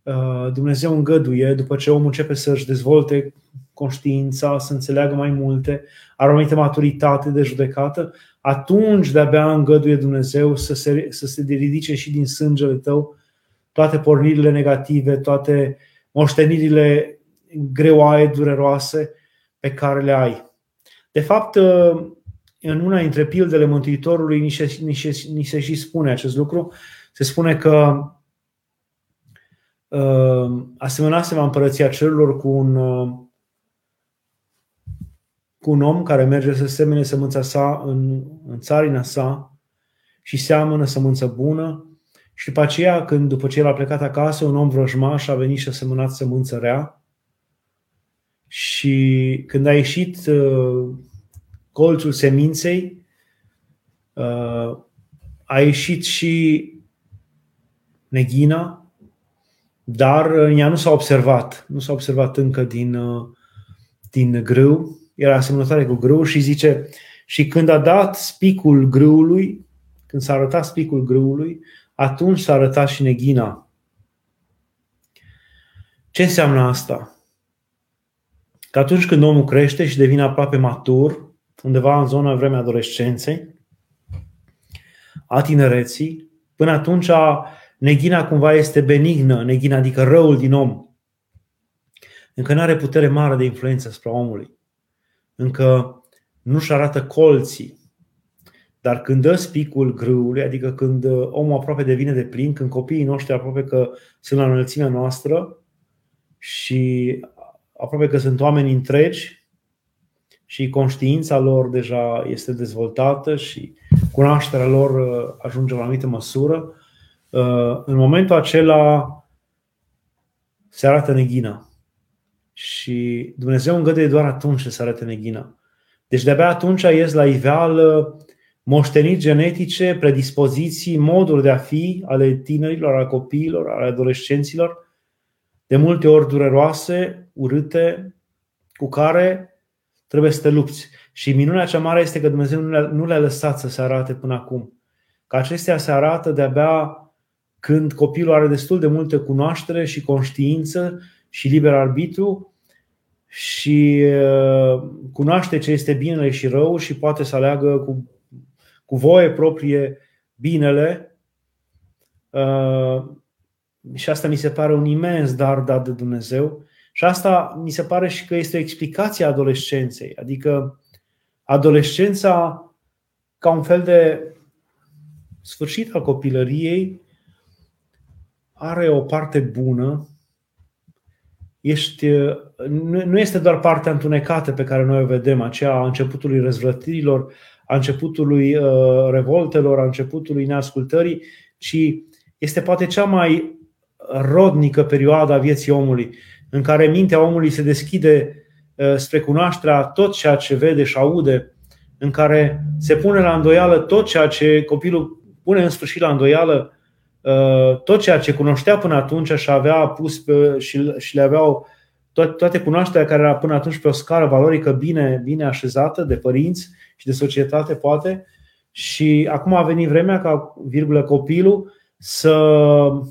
Speaker 1: uh, Dumnezeu îngăduie, după ce omul începe să-și dezvolte conștiința, să înțeleagă mai multe, are o anumită maturitate de judecată, atunci de-abia îngăduie Dumnezeu să se, să se ridice și din sângele tău toate pornirile negative, toate moștenirile greoaie, dureroase pe care le ai. De fapt, uh, în una dintre pildele Mântuitorului ni se, ni, se, ni se și spune acest lucru. Se spune că uh, asemănase va împărăția cerurilor cu un, uh, cu un om care merge să semene sămânța sa în, în țarina sa și seamănă sămânță bună și după aceea, când după ce el a plecat acasă, un om vrăjmaș a venit și a semănat sămânță rea și când a ieșit uh, colțul seminței, uh, a ieșit și neghina, dar ea nu s-a observat. Nu s-a observat încă din, uh, din grâu. Era asemănătoare cu grâu și zice, și când a dat spicul grâului, când s-a arătat spicul grâului, atunci s-a arătat și neghina. Ce înseamnă asta? Că atunci când omul crește și devine aproape matur, undeva în zona vremea adolescenței, a tinereții, până atunci neghina cumva este benignă, neghina adică răul din om. Încă nu are putere mare de influență asupra omului. Încă nu-și arată colții. Dar când dă spicul grâului, adică când omul aproape devine de plin, când copiii noștri aproape că sunt la înălțimea noastră și aproape că sunt oameni întregi și conștiința lor deja este dezvoltată și cunoașterea lor uh, ajunge la o anumită măsură, uh, în momentul acela se arată neghina. Și Dumnezeu îngăduie doar atunci să se arate neghina. Deci de-abia atunci ies la iveală moșteniri genetice, predispoziții, moduri de a fi ale tinerilor, ale copiilor, ale adolescenților, de multe ori dureroase, urâte, cu care trebuie să te lupți. Și minunea cea mare este că Dumnezeu nu le-a, nu le-a lăsat să se arate până acum. Că acestea se arată de-abia când copilul are destul de multă cunoaștere și conștiință și liber arbitru și uh, cunoaște ce este binele și rău și poate să aleagă cu, cu voie proprie binele uh, și asta mi se pare un imens dar dat de Dumnezeu. Și asta mi se pare și că este o explicație a adolescenței. Adică adolescența ca un fel de sfârșit al copilăriei are o parte bună. Ești, nu este doar partea întunecată pe care noi o vedem, aceea a începutului răzvrătirilor, a începutului uh, revoltelor, a începutului neascultării, ci este poate cea mai rodnică perioadă a vieții omului, în care mintea omului se deschide uh, spre cunoașterea tot ceea ce vede și aude, în care se pune la îndoială tot ceea ce copilul pune în sfârșit la îndoială, uh, tot ceea ce cunoștea până atunci și avea pus pe, și, și le aveau toate cunoașterea care era până atunci pe o scară valorică bine, bine așezată de părinți și de societate, poate. Și acum a venit vremea ca, virgulă, copilul să uh,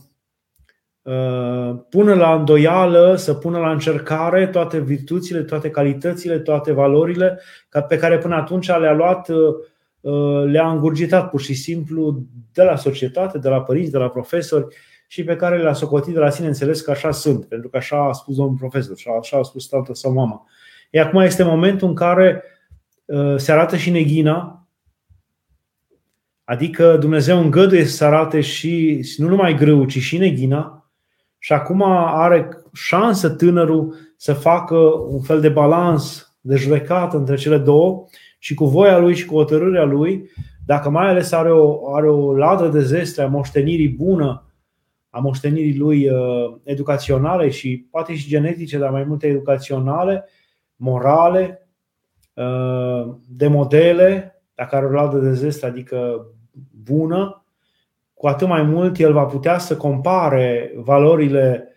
Speaker 1: pună la îndoială, să pună la încercare toate virtuțile, toate calitățile, toate valorile pe care până atunci le-a luat, uh, le-a îngurgitat pur și simplu de la societate, de la părinți, de la profesori și pe care le-a socotit de la sine înțeles că așa sunt, pentru că așa a spus domnul profesor, și așa a spus tată sau mama. E acum este momentul în care uh, se arată și neghina, adică Dumnezeu îngăduie să se arate și nu numai grâu, ci și neghina, și acum are șansă tânărul să facă un fel de balans, de judecată între cele două și cu voia lui și cu hotărârea lui, dacă mai ales are o, are o ladă de zestre a moștenirii bună a moștenirii lui uh, educaționale și poate și genetice, dar mai multe educaționale, morale, uh, de modele, dacă are o ladă de zestre, adică bună, cu atât mai mult el va putea să compare valorile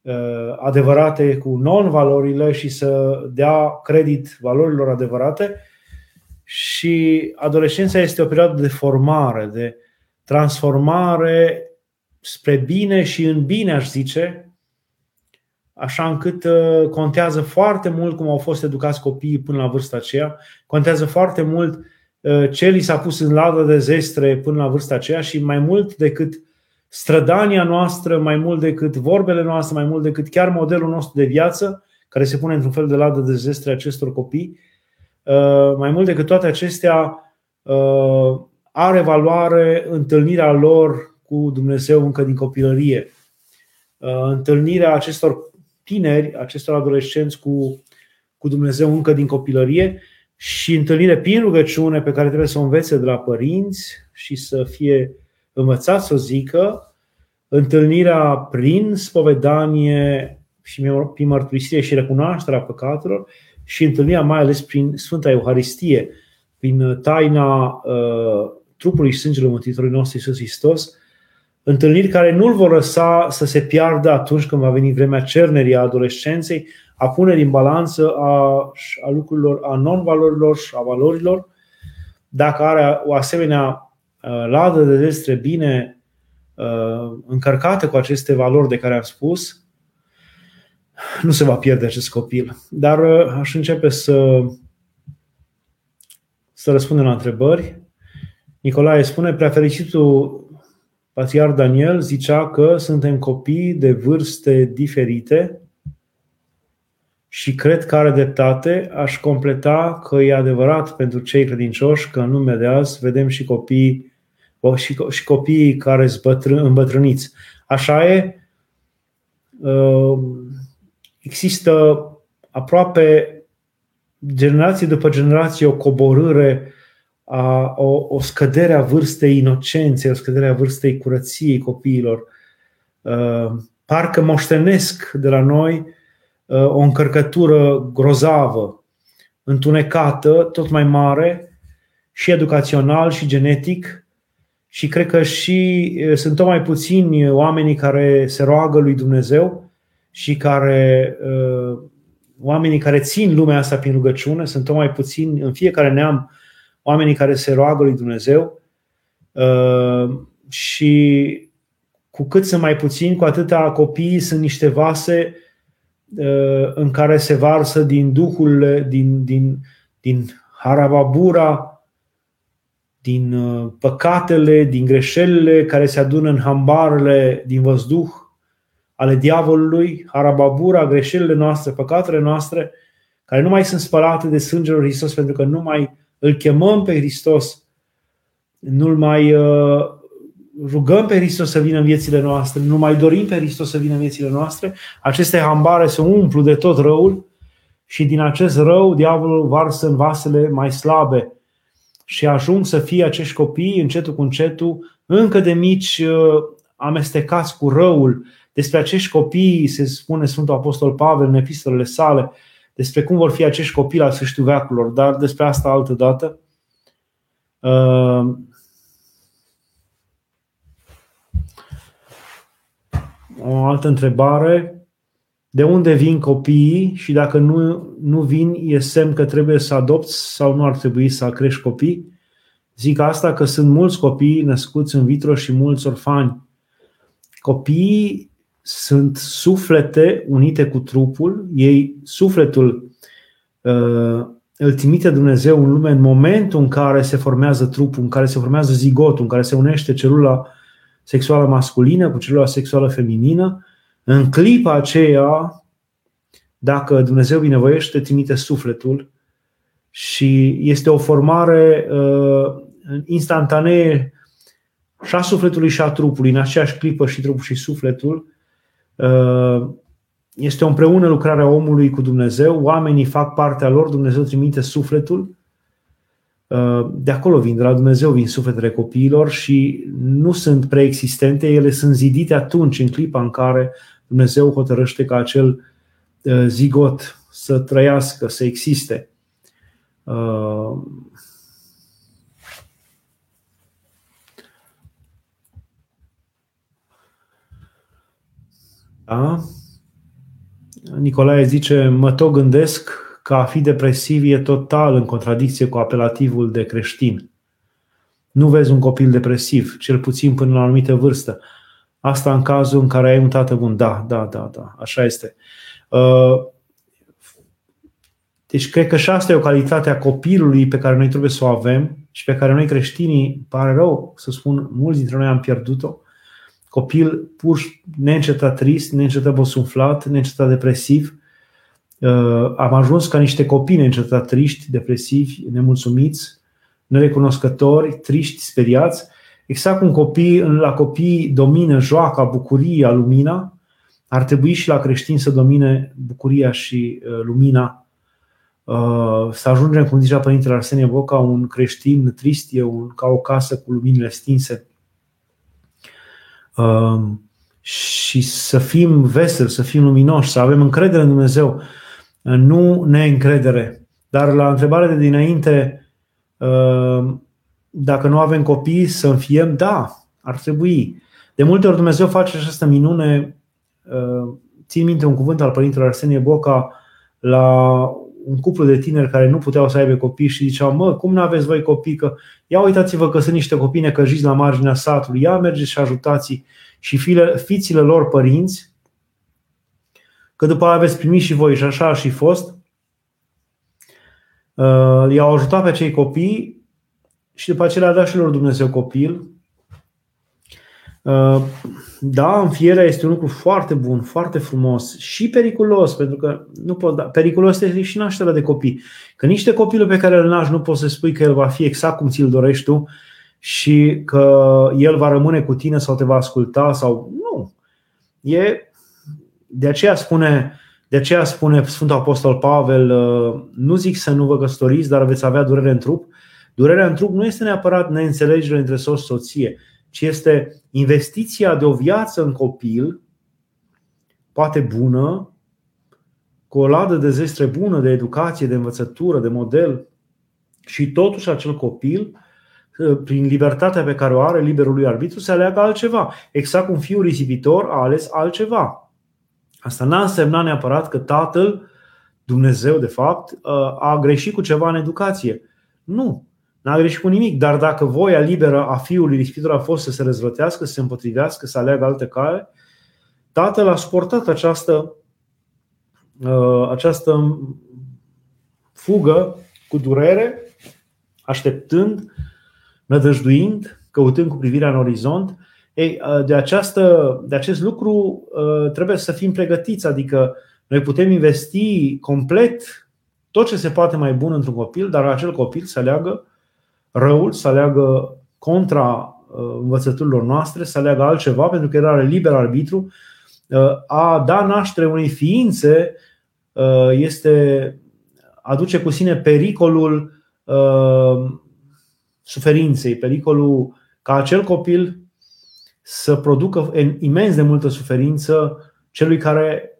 Speaker 1: uh, adevărate cu non-valorile și să dea credit valorilor adevărate. Și adolescența este o perioadă de formare, de transformare spre bine și în bine, aș zice, așa încât uh, contează foarte mult cum au fost educați copiii până la vârsta aceea, contează foarte mult uh, ce li s-a pus în ladă de zestre până la vârsta aceea și mai mult decât strădania noastră, mai mult decât vorbele noastre, mai mult decât chiar modelul nostru de viață, care se pune într-un fel de ladă de zestre acestor copii, uh, mai mult decât toate acestea, are valoare întâlnirea lor cu Dumnezeu încă din copilărie. Uh, întâlnirea acestor tineri, acestor adolescenți cu, cu Dumnezeu încă din copilărie și întâlnire prin rugăciune pe care trebuie să o învețe de la părinți și să fie învățat să o zică, întâlnirea prin spovedanie și prin mărturisire și recunoașterea păcatelor și întâlnirea mai ales prin Sfânta Euharistie, prin taina uh, trupului și sângelui Mântuitorului nostru Iisus Hristos, Întâlniri care nu-l vor lăsa să se piardă atunci când va veni vremea cernerii a adolescenței, a punerii în balanță a, a lucrurilor, a non-valorilor și a valorilor. Dacă are o asemenea uh, ladă de destre bine uh, încărcată cu aceste valori de care am spus, nu se va pierde acest copil. Dar uh, aș începe să, să răspundem la întrebări. Nicolae spune, prea fericitul Patriar Daniel zicea că suntem copii de vârste diferite și cred că are dreptate. Aș completa că e adevărat pentru cei credincioși că în lumea de azi vedem și copii și, și copiii care sunt îmbătrâniți. Așa e. Uh, există aproape generație după generație o coborâre a, o, o scădere a vârstei inocenței, o scădere a vârstei curăției copiilor. Uh, parcă moștenesc de la noi uh, o încărcătură grozavă, întunecată, tot mai mare, și educațional și genetic, și cred că și uh, sunt tot mai puțini oamenii care se roagă lui Dumnezeu și care oamenii care țin lumea asta prin rugăciune, sunt tot mai puțini în fiecare neam oamenii care se roagă lui Dumnezeu. Uh, și cu cât sunt mai puțini, cu atâta copiii sunt niște vase uh, în care se varsă din Duhul, din, din, din Harababura, din uh, păcatele, din greșelile care se adună în hambarele din văzduh ale diavolului, Harababura, greșelile noastre, păcatele noastre, care nu mai sunt spălate de sângele lui Hristos pentru că nu mai îl chemăm pe Hristos, nu-l mai, uh, rugăm pe Hristos să vină în viețile noastre, nu mai dorim pe Hristos să vină în viețile noastre, aceste hambare se umplu de tot răul și din acest rău diavolul varsă în vasele mai slabe și ajung să fie acești copii încetul cu încetul, încă de mici uh, amestecați cu răul. Despre acești copii se spune Sfântul Apostol Pavel în epistolele sale, despre cum vor fi acești copii la sfârșitul veacurilor, dar despre asta altă dată. O altă întrebare. De unde vin copiii și dacă nu, nu vin, e semn că trebuie să adopți sau nu ar trebui să crești copii? Zic asta că sunt mulți copii născuți în vitro și mulți orfani. Copiii sunt suflete unite cu trupul, ei, sufletul uh, îl trimite Dumnezeu în lume în momentul în care se formează trupul, în care se formează zigotul, în care se unește celula sexuală masculină cu celula sexuală feminină, în clipa aceea, dacă Dumnezeu binevoiește, trimite sufletul și este o formare uh, instantanee și a sufletului și a trupului, în aceeași clipă și trupul și sufletul. Uh, este o împreună lucrarea omului cu Dumnezeu, oamenii fac partea lor, Dumnezeu trimite sufletul Uh, de acolo vin, de la Dumnezeu vin sufletele copiilor și nu sunt preexistente, ele sunt zidite atunci, în clipa în care Dumnezeu hotărăște ca acel uh, zigot să trăiască, să existe. Uh, da? Nicolae zice, mă tot gândesc că a fi depresiv e total în contradicție cu apelativul de creștin. Nu vezi un copil depresiv, cel puțin până la o anumită vârstă. Asta în cazul în care ai un tată bun. Da, da, da, da, așa este. Uh, deci cred că și asta e o calitate a copilului pe care noi trebuie să o avem și pe care noi creștinii, pare rău să spun, mulți dintre noi am pierdut-o. Copil pur neîncetat trist, neîncetat bosunflat, neîncetat depresiv, Uh, am ajuns ca niște copii neîncetat triști, depresivi, nemulțumiți, nerecunoscători, triști, speriați. Exact cum copii, la copii domină joaca, bucuria, lumina, ar trebui și la creștini să domine bucuria și uh, lumina. Uh, să ajungem, cum zicea Părintele Arsenie Boca, un creștin trist e un, ca o casă cu luminile stinse. Și să fim veseli, să fim luminoși, să avem încredere în Dumnezeu nu neîncredere. Dar la întrebarea de dinainte, uh, dacă nu avem copii să înfiem, da, ar trebui. De multe ori Dumnezeu face această minune. Uh, țin minte un cuvânt al Părintelor Arsenie Boca la un cuplu de tineri care nu puteau să aibă copii și ziceau, mă, cum nu aveți voi copii? Că ia uitați-vă că sunt niște copii necăjiți la marginea satului, ia mergeți și ajutați și fiile, fițile lor părinți că după aia veți primi și voi și așa a și fost. Uh, i-au ajutat pe acei copii și după aceea le-a dat și lor Dumnezeu copil. Uh, da, înfierea este un lucru foarte bun, foarte frumos și periculos, pentru că nu pot da. Periculos este și nașterea de copii. Că niște copilul pe care îl naști nu poți să spui că el va fi exact cum ți-l dorești tu și că el va rămâne cu tine sau te va asculta sau nu. E de aceea spune, de aceea spune Sfântul Apostol Pavel, uh, nu zic să nu vă căsătoriți, dar veți avea durere în trup. Durerea în trup nu este neapărat neînțelegere între soț și soție, ci este investiția de o viață în copil, poate bună, cu o ladă de zestre bună, de educație, de învățătură, de model, și totuși acel copil, uh, prin libertatea pe care o are liberul lui arbitru, se aleagă altceva. Exact cum fiul risipitor a ales altceva. Asta n-a însemnat neapărat că tatăl, Dumnezeu de fapt, uh, a greșit cu ceva în educație. Nu, n-a greșit cu nimic, dar dacă voia liberă a fiului ispitor a fost să se răzvrătească, să se împotrivească, să aleagă alte cale, tatăl a suportat această, uh, această fugă cu durere, așteptând, nădăjduind, căutând cu privirea în orizont ei, de, această, de acest lucru trebuie să fim pregătiți, adică noi putem investi complet tot ce se poate mai bun într-un copil, dar acel copil să aleagă răul, să aleagă contra învățăturilor noastre, să aleagă altceva, pentru că el are liber arbitru, a da naștere unei ființe este, aduce cu sine pericolul suferinței, pericolul ca acel copil să producă imens de multă suferință celui care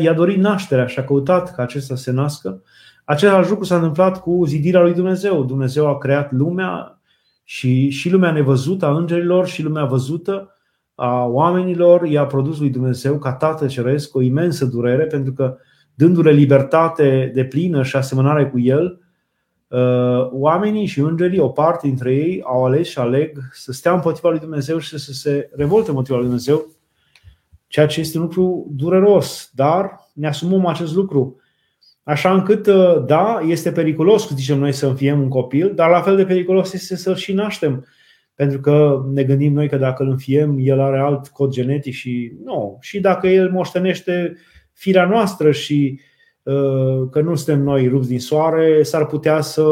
Speaker 1: i-a dorit nașterea și a căutat ca acesta să se nască. Același lucru s-a întâmplat cu zidirea lui Dumnezeu. Dumnezeu a creat lumea și, și lumea nevăzută a îngerilor și lumea văzută a oamenilor i-a produs lui Dumnezeu ca Tată Ceresc o imensă durere pentru că dându-le libertate de plină și asemănare cu El, uh, oamenii și îngerii, o parte dintre ei, au ales și aleg să stea împotriva lui Dumnezeu și să se revolte împotriva lui Dumnezeu, ceea ce este un lucru dureros, dar ne asumăm acest lucru. Așa încât, uh, da, este periculos, zicem noi, să înfiem un copil, dar la fel de periculos este să-l și naștem. Pentru că ne gândim noi că dacă îl înfiem, el are alt cod genetic și nu. Și dacă el moștenește firea noastră și uh, că nu suntem noi rupți din soare, s-ar putea să,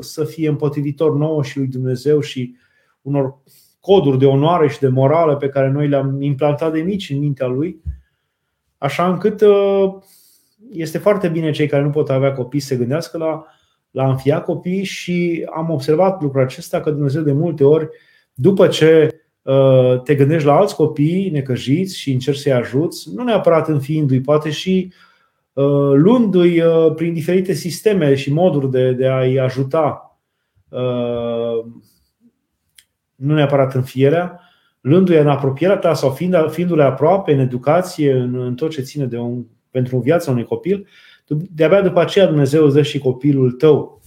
Speaker 1: să fie împotrivitor nouă și lui Dumnezeu și unor coduri de onoare și de morală pe care noi le-am implantat de mici în mintea lui, așa încât uh, este foarte bine cei care nu pot avea copii să se gândească la, la a înfia copii și am observat lucrul acesta că Dumnezeu de multe ori, după ce uh, te gândești la alți copii necăjiți și încerci să-i ajuți, nu neapărat înfiindu-i, poate și uh, luându-i prin diferite sisteme și moduri de, de a-i ajuta nu neapărat în fierea, luându-i în apropierea ta sau fiind, fiindu-le aproape în educație, în, în tot ce ține de un, pentru viața unui copil, de-abia după aceea Dumnezeu îți dă și copilul tău.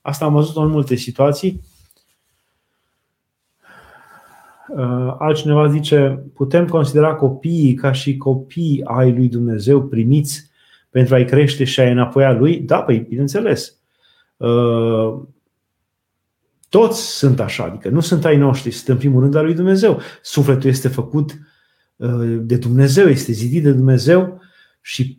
Speaker 1: Asta am văzut în multe situații. Uh, altcineva zice, putem considera copiii ca și copii ai lui Dumnezeu primiți pentru a-i crește și a-i înapoi a lui? Da, păi, bineînțeles. Uh, toți sunt așa, adică nu sunt ai noștri, sunt în primul rând al lui Dumnezeu. Sufletul este făcut uh, de Dumnezeu, este zidit de Dumnezeu și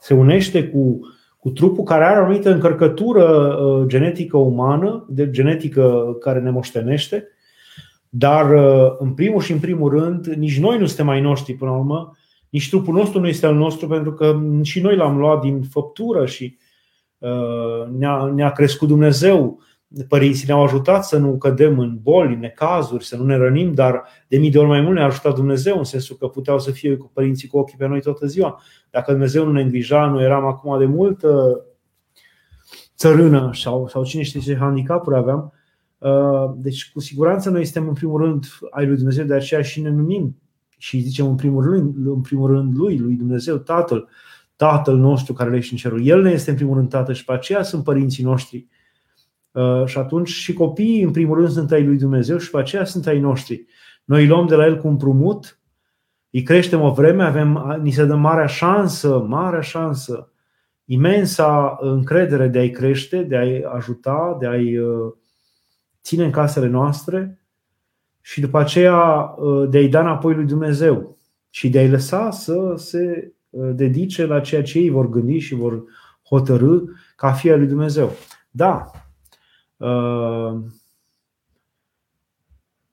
Speaker 1: se unește cu, cu trupul care are o anumită încărcătură uh, genetică umană, de genetică care ne moștenește, dar uh, în primul și în primul rând, nici noi nu suntem ai noștri până la urmă, nici trupul nostru nu este al nostru, pentru că și noi l-am luat din făptură și Uh, ne-a, ne-a crescut Dumnezeu. Părinții ne-au ajutat să nu cădem în boli, în necazuri, să nu ne rănim, dar de mii de ori mai mult ne-a ajutat Dumnezeu, în sensul că puteau să fie cu părinții cu ochii pe noi toată ziua. Dacă Dumnezeu nu ne îngrija, noi eram acum de mult țărână sau, sau cine știe ce handicapuri aveam. Uh, deci, cu siguranță, noi suntem în primul rând ai lui Dumnezeu, de aceea și ne numim și zicem în primul rând, în primul rând lui, lui Dumnezeu, Tatăl. Tatăl nostru care ești în cerul. El ne este în primul rând Tatăl și pe aceea sunt părinții noștri. Uh, și atunci și copiii în primul rând sunt ai lui Dumnezeu și pe aceea sunt ai noștri. Noi îi luăm de la el cu împrumut, îi creștem o vreme, avem, ni se dă marea șansă, marea șansă, imensa încredere de a-i crește, de a-i ajuta, de a-i uh, ține în casele noastre și după aceea uh, de a-i da înapoi lui Dumnezeu și de a-i lăsa să se Uh, dedice la ceea ce ei vor gândi și vor hotărâ ca fie lui Dumnezeu. Da. Uh,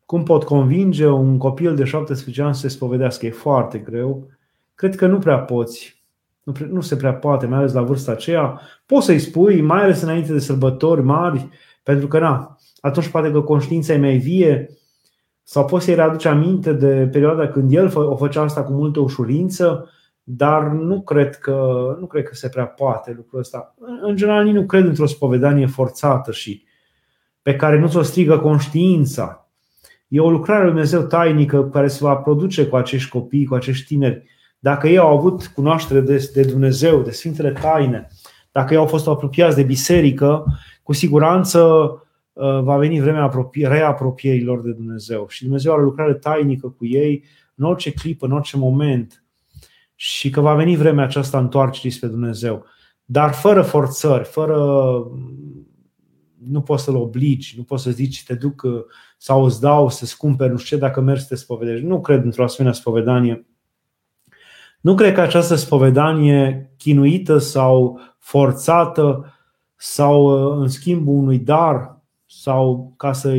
Speaker 1: cum pot convinge un copil de 17 ani să se spovedească? E foarte greu. Cred că nu prea poți. Nu, pre- nu se prea poate, mai ales la vârsta aceea. Poți să-i spui, mai ales înainte de sărbători mari, pentru că, na, atunci poate că conștiința e mai vie sau poți să-i readuce aminte de perioada când el o făcea asta cu multă ușurință dar nu cred că, nu cred că se prea poate lucrul ăsta. În general, nici nu cred într-o spovedanie forțată și pe care nu ți-o strigă conștiința. E o lucrare lui Dumnezeu tainică care se va produce cu acești copii, cu acești tineri. Dacă ei au avut cunoaștere de, de Dumnezeu, de Sfintele Taine, dacă ei au fost apropiați de biserică, cu siguranță uh, va veni vremea reapropierilor de Dumnezeu. Și Dumnezeu are o lucrare tainică cu ei în orice clipă, în orice moment și că va veni vremea aceasta întoarcerii spre Dumnezeu. Dar fără forțări, fără nu poți să-l obligi, nu poți să zici te duc sau îți dau să-ți cumperi nu știu ce dacă mergi să te spovedești. Nu cred într-o asemenea spovedanie. Nu cred că această spovedanie chinuită sau forțată sau în schimbul unui dar sau ca, să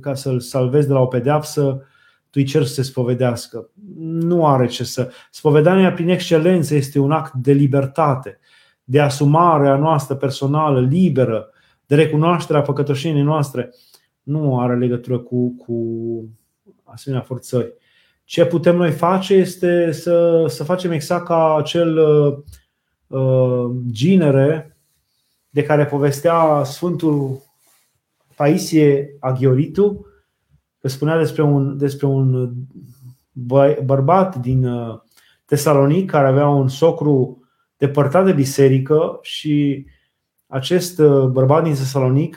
Speaker 1: ca să-l salvezi de la o pedeapsă, tu îi cer să se spovedească. Nu are ce să. Spovedania prin excelență este un act de libertate, de asumare a noastră personală, liberă, de recunoașterea păcătoșenii noastre. Nu are legătură cu, cu asemenea forțări. Ce putem noi face este să, să facem exact ca acel uh, uh ginere de care povestea Sfântul Paisie Aghioritu, că spunea despre un, despre un bărbat din uh, Tesalonic care avea un socru depărtat de biserică și acest uh, bărbat din Tesalonic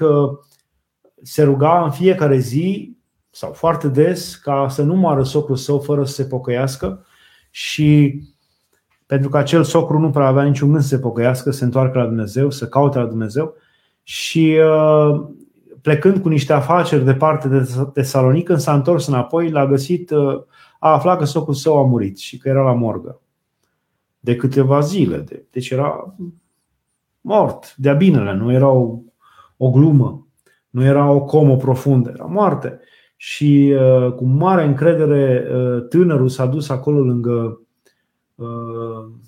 Speaker 1: se ruga în fiecare zi sau foarte des ca să nu moară socrul său fără să se pocăiască și pentru că acel socru nu prea avea niciun gând să se pocăiască, să se întoarcă la Dumnezeu, să caute la Dumnezeu și uh, plecând cu niște afaceri departe de Tesalonic, când s-a întors înapoi, l-a găsit, uh, a aflat că socrul său a murit și că era la morgă de câteva zile. Deci era mort, de-a binele, nu era o, o glumă, nu era o comă profundă, era moarte. Și uh, cu mare încredere tânărul s-a dus acolo lângă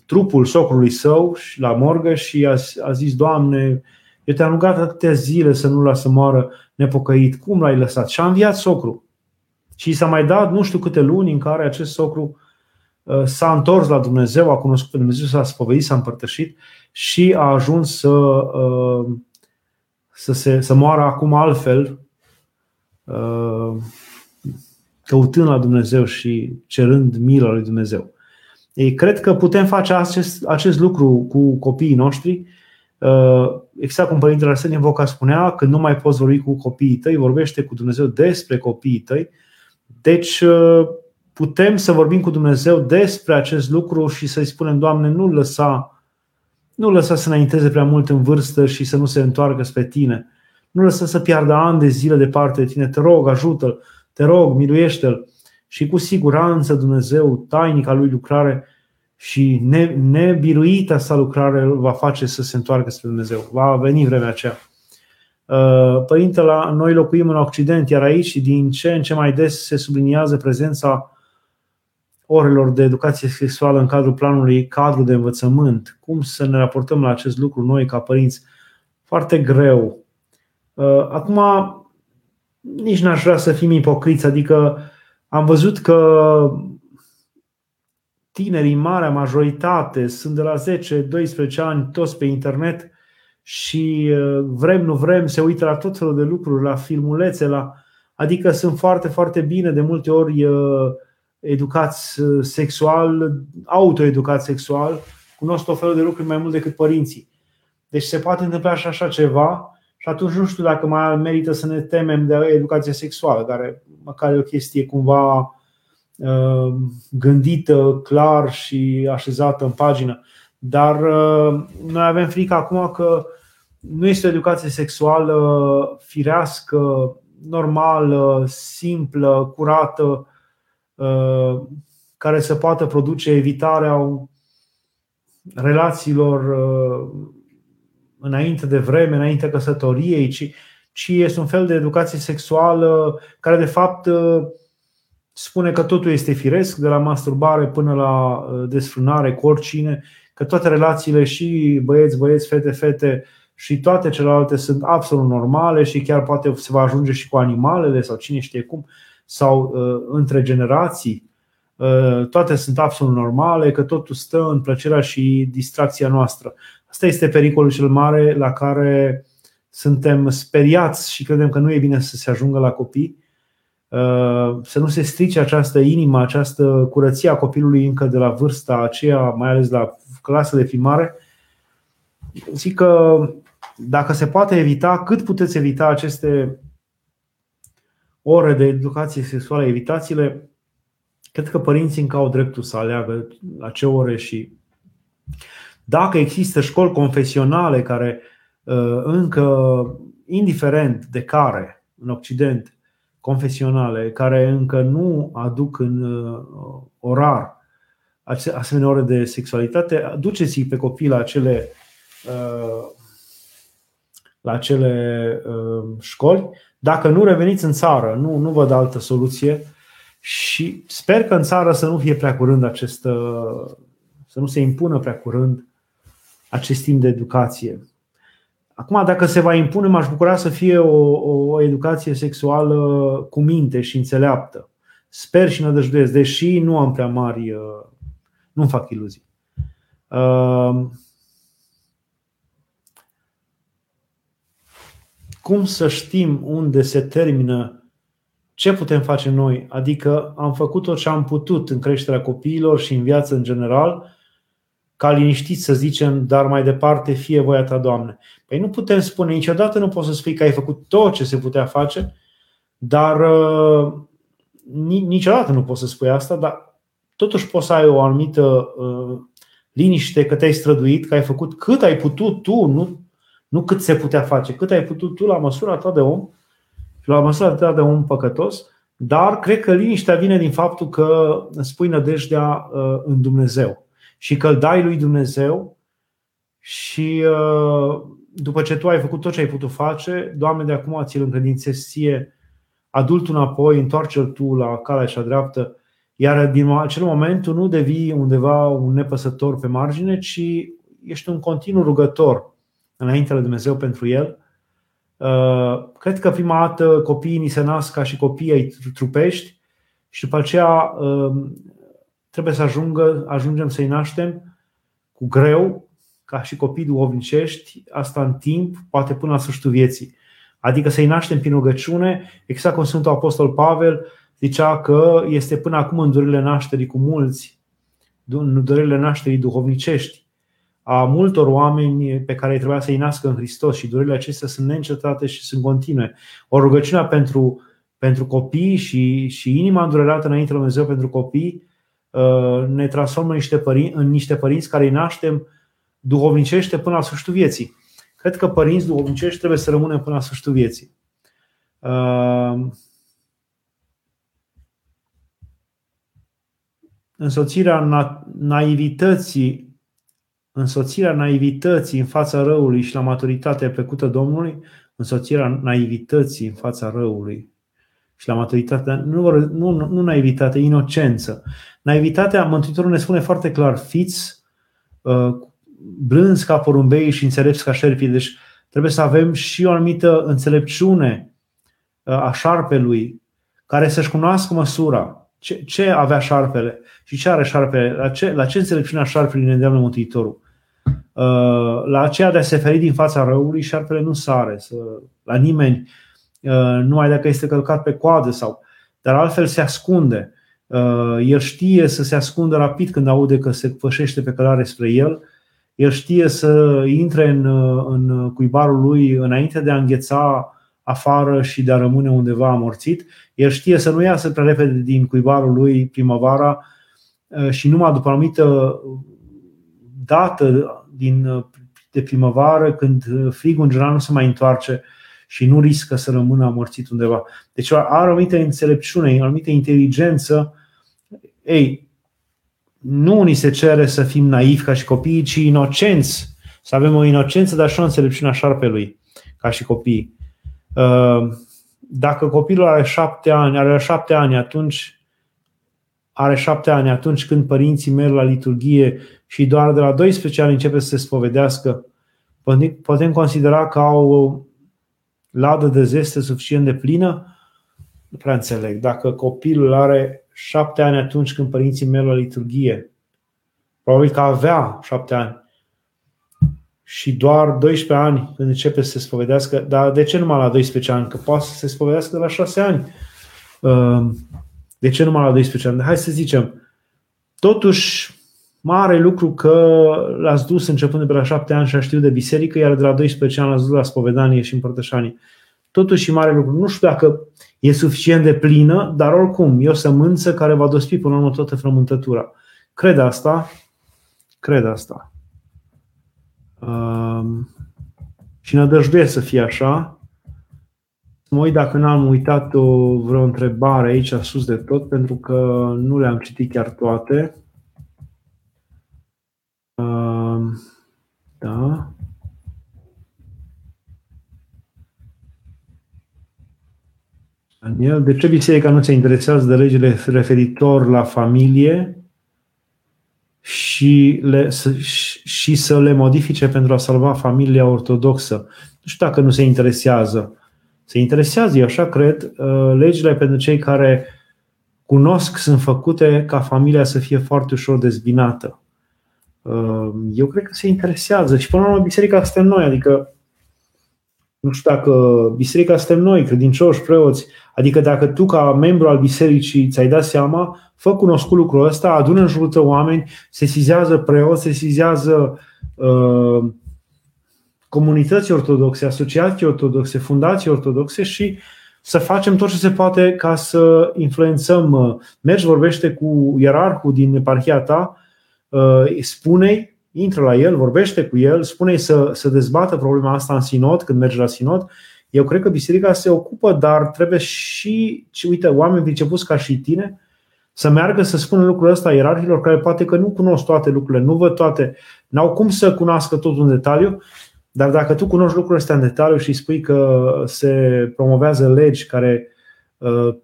Speaker 1: trupul socrului său și la morgă și a, a zis, Doamne, eu te-am rugat atâtea zile să nu-l las să moară nepocăit. Cum l-ai lăsat? Și a înviat socru. Și s-a mai dat nu știu câte luni în care acest socru uh, s-a întors la Dumnezeu, a cunoscut pe Dumnezeu, s-a spovedit, s-a împărtășit și a ajuns să, uh, să, se, să moară acum altfel, uh, căutând la Dumnezeu și cerând mila lui Dumnezeu. Ei, cred că putem face acest, acest lucru cu copiii noștri. Uh, exact cum Părintele Arsenie Voca spunea, când nu mai poți vorbi cu copiii tăi, vorbește cu Dumnezeu despre copiii tăi. Deci uh, putem să vorbim cu Dumnezeu despre acest lucru și să-i spunem, Doamne, nu lăsa, nu lăsa să înainteze prea mult în vârstă și să nu se întoarcă spre Tine. Nu lăsa să piardă ani de zile departe de Tine. Te rog, ajută-L. Te rog, miluiește-L și cu siguranță Dumnezeu, tainica lui lucrare și nebiruita sa lucrare îl va face să se întoarcă spre Dumnezeu. Va veni vremea aceea. Uh, Părintele, noi locuim în Occident, iar aici din ce în ce mai des se subliniază prezența orelor de educație sexuală în cadrul planului cadru de învățământ. Cum să ne raportăm la acest lucru noi ca părinți? Foarte greu. Uh, acum, nici n-aș vrea să fim ipocriți, adică am văzut că tinerii, marea majoritate, sunt de la 10-12 ani toți pe internet și uh, vrem, nu vrem, se uită la tot felul de lucruri, la filmulețe, la... adică sunt foarte, foarte bine de multe ori uh, educați uh, sexual, autoeducați sexual, cunosc tot felul de lucruri mai mult decât părinții. Deci se poate întâmpla și așa ceva și atunci nu știu dacă mai merită să ne temem de educație sexuală, care măcar e o chestie cumva uh, gândită clar și așezată în pagină. Dar uh, noi avem frică acum că nu este o educație sexuală firească, normală, simplă, curată, uh, care să poată produce evitarea relațiilor înainte de vreme, înainte căsătoriei, ci, ci este un fel de educație sexuală care de fapt spune că totul este firesc, de la masturbare până la uh, desfrânare cu oricine, că toate relațiile și băieți, băieți, fete, fete și toate celelalte sunt absolut normale și chiar poate se va ajunge și cu animalele sau cine știe cum, sau uh, între generații. Uh, toate sunt absolut normale, că totul stă în plăcerea și distracția noastră. Asta este pericolul cel mare la care suntem speriați și credem că nu e bine să se ajungă la copii, uh, să nu se strice această inimă, această curăție a copilului încă de la vârsta aceea, mai ales la clasele primare. Zic că dacă se poate evita, cât puteți evita aceste ore de educație sexuală, evitați-le. Cred că părinții încă au dreptul să aleagă la ce ore și dacă există școli confesionale care uh, încă, indiferent de care, în Occident, confesionale, care încă nu aduc în uh, orar asemenea ore de sexualitate, duceți-i pe copii la acele, uh, la acele școli. Dacă nu reveniți în țară, nu, nu văd altă soluție și sper că în țară să nu fie prea curând acest, să nu se impună prea curând acest timp de educație. Acum, dacă se va impune, m-aș bucura să fie o, o educație sexuală cu minte și înțeleaptă. Sper și nădăjduiesc, deși nu am prea mari, uh, nu-mi fac iluzii. Uh, cum să știm unde se termină ce putem face noi? Adică am făcut tot ce am putut în creșterea copiilor și în viață în general, ca liniștit să zicem, dar mai departe fie voia ta, Doamne. Păi nu putem spune, niciodată nu poți să spui că ai făcut tot ce se putea face, dar uh, niciodată nu poți să spui asta, dar totuși poți să ai o anumită uh, liniște că te-ai străduit, că ai făcut cât ai putut tu, nu, nu cât se putea face, cât ai putut tu la măsura ta de om și la măsura ta de om păcătos, dar cred că liniștea vine din faptul că spui nădejdea uh, în Dumnezeu și că îl dai lui Dumnezeu și uh, după ce tu ai făcut tot ce ai putut face, Doamne, de acum ți-l încredințezi ție adultul înapoi, întoarce-l tu la calea și dreaptă, iar din acel moment tu nu devii undeva un nepăsător pe margine, ci ești un continuu rugător înainte de Dumnezeu pentru el. Uh, cred că prima dată copiii ni se nasc ca și copiii ai trupești și după aceea uh, trebuie să ajungă, ajungem să-i naștem cu greu, ca și copii duhovnicești, asta în timp, poate până la sfârșitul vieții. Adică să-i naștem prin rugăciune, exact cum Sfântul Apostol Pavel zicea că este până acum în durile nașterii cu mulți, în durile nașterii duhovnicești, a multor oameni pe care îi trebuia să-i nască în Hristos și durile acestea sunt neîncetate și sunt continue. O rugăciune pentru, pentru copii și, și inima îndurerată înainte de Dumnezeu pentru copii uh, ne transformă în niște, părinți, în niște părinți care îi naștem duhovnicește până la sfârșitul vieții. Cred că părinți duhovnicești trebuie să rămânem până la sfârșitul vieții. Uh, însoțirea na- naivității însoțirea naivității în fața răului și la maturitatea plăcută Domnului, însoțirea naivității în fața răului și la maturitatea, nu, nu, nu naivitate, inocență. Naivitatea, Mântuitorul ne spune foarte clar, fiți uh, blânzi ca porumbei și înțelepți ca șerpii. Deci trebuie să avem și o anumită înțelepciune uh, a șarpelui care să-și cunoască măsura. Ce, ce avea șarpele și ce are șarpele? La ce, la ce înțelepciunea șarpelui ne îndeamnă Mântuitorul? Uh, la aceea de a se feri din fața răului, șarpele nu sare să, la nimeni, uh, numai dacă este călcat pe coadă sau. Dar altfel se ascunde. El știe să se ascundă rapid când aude că se pășește pe călare spre el el știe să intre în, în cuibarul lui înainte de a îngheța afară și de a rămâne undeva amorțit. El știe să nu iasă prea repede din cuibarul lui primăvara uh, și numai după o anumită dată din, de primăvară, când frigul în general nu se mai întoarce și nu riscă să rămână amorțit undeva. Deci are o anumită înțelepciune, o anumită inteligență. Ei, nu ni se cere să fim naivi ca și copii, ci inocenți. Să avem o inocență, dar și o înțelepciune a șarpelui, ca și copii. Uh, dacă copilul are șapte ani, are șapte ani, atunci are șapte ani atunci când părinții merg la liturghie și doar de la 12 ani începe să se spovedească, putem considera că au o ladă de zeste suficient de plină? Nu prea înțeleg. Dacă copilul are șapte ani atunci când părinții merg la liturghie. Probabil că avea șapte ani. Și doar 12 ani când începe să se spovedească. Dar de ce numai la 12 ani? Că poate să se spovedească la 6 ani. Ehm, de ce numai la 12 ani? Hai să zicem, totuși mare lucru că l-ați dus începând de pe la 7 ani și a știut de biserică, iar de la 12 ani l-ați dus la spovedanie și împărtășanie. Totuși mare lucru. Nu știu dacă e suficient de plină, dar oricum e o sămânță care va dospi până la urmă toată frământătura. Cred asta. Cred asta. Um, și nădăjduiesc să fie așa. Mă uit dacă n-am uitat o, vreo întrebare aici sus de tot, pentru că nu le-am citit chiar toate. Da. Daniel, de ce biserica nu se interesează de legile referitor la familie și, le, să, și să le modifice pentru a salva familia ortodoxă? Nu știu dacă nu se interesează. Se interesează, eu așa cred, uh, legile pentru cei care cunosc sunt făcute ca familia să fie foarte ușor dezbinată. Uh, eu cred că se interesează și până la urmă biserica suntem noi, adică nu știu dacă biserica suntem noi, credincioși, preoți, adică dacă tu ca membru al bisericii ți-ai dat seama, fă cunoscut lucrul ăsta, adună în jurul tău oameni, se sizează preoți, se sizează uh, comunități ortodoxe, asociații ortodoxe, fundații ortodoxe și să facem tot ce se poate ca să influențăm. Mergi, vorbește cu ierarhul din eparhia ta, uh, spune intră la el, vorbește cu el, spune să, să dezbată problema asta în sinod, când merge la sinod. Eu cred că biserica se ocupă, dar trebuie și, și uite, oameni pricepuți ca și tine, să meargă să spună lucrul ăsta ierarhilor care poate că nu cunosc toate lucrurile, nu văd toate, n-au cum să cunoască totul în detaliu, dar dacă tu cunoști lucrurile astea în detaliu și spui că se promovează legi care uh,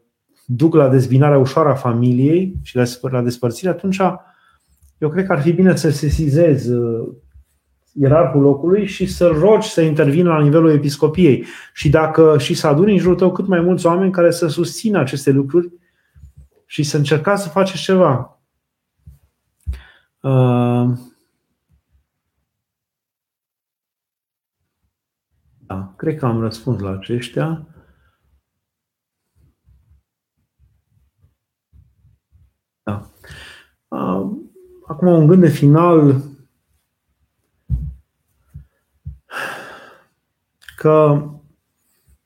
Speaker 1: duc la dezbinarea ușoară a familiei și la despărțire, atunci eu cred că ar fi bine să sesizezi uh, ierarhul locului și să-l rogi să intervină la nivelul episcopiei și dacă și să aduni în jurul tău cât mai mulți oameni care să susțină aceste lucruri și să încercați să faceți ceva. Uh, da, cred că am răspuns la aceștia. Da. Uh, acum un gând de final că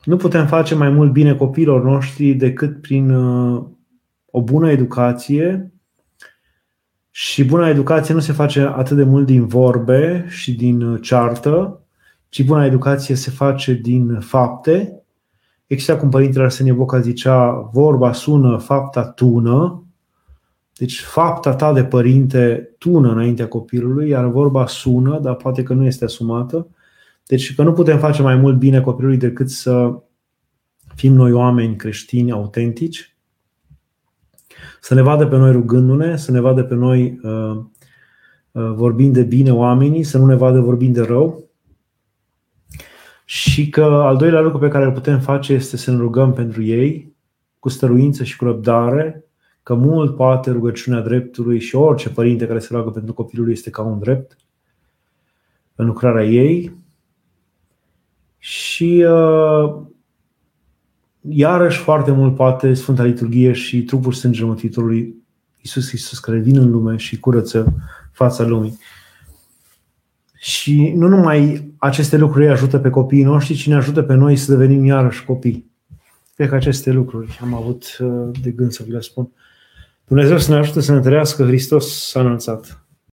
Speaker 1: nu putem face mai mult bine copiilor noștri decât prin uh, o bună educație și buna educație nu se face atât de mult din vorbe și din uh, ceartă, ci buna educație se face din fapte. Exact cum Părintele Arsenie Boca zicea, vorba sună, fapta tună. Deci fapta ta de părinte tună înaintea copilului, iar vorba sună, dar poate că nu este asumată. Deci că nu putem face mai mult bine copilului decât să fim noi oameni creștini autentici, să ne vadă pe noi rugându-ne, să ne vadă pe noi uh, uh, vorbind de bine oamenii, să nu ne vadă vorbind de rău. Și că al doilea lucru pe care îl putem face este să ne rugăm pentru ei, cu stăruință și cu răbdare, că mult poate rugăciunea dreptului și orice părinte care se roagă pentru copilul este ca un drept în lucrarea ei. Și uh, iarăși foarte mult poate Sfânta Liturghie și trupul sângele Mântuitorului Iisus Hristos care vin în lume și curăță fața lumii. Și nu numai aceste lucruri ajută pe copiii noștri, ci ne ajută pe noi să devenim iarăși copii. Cred că aceste lucruri am avut uh, de gând să vi le spun. Dumnezeu să ne ajute să ne întărească, Hristos s-a înălțat.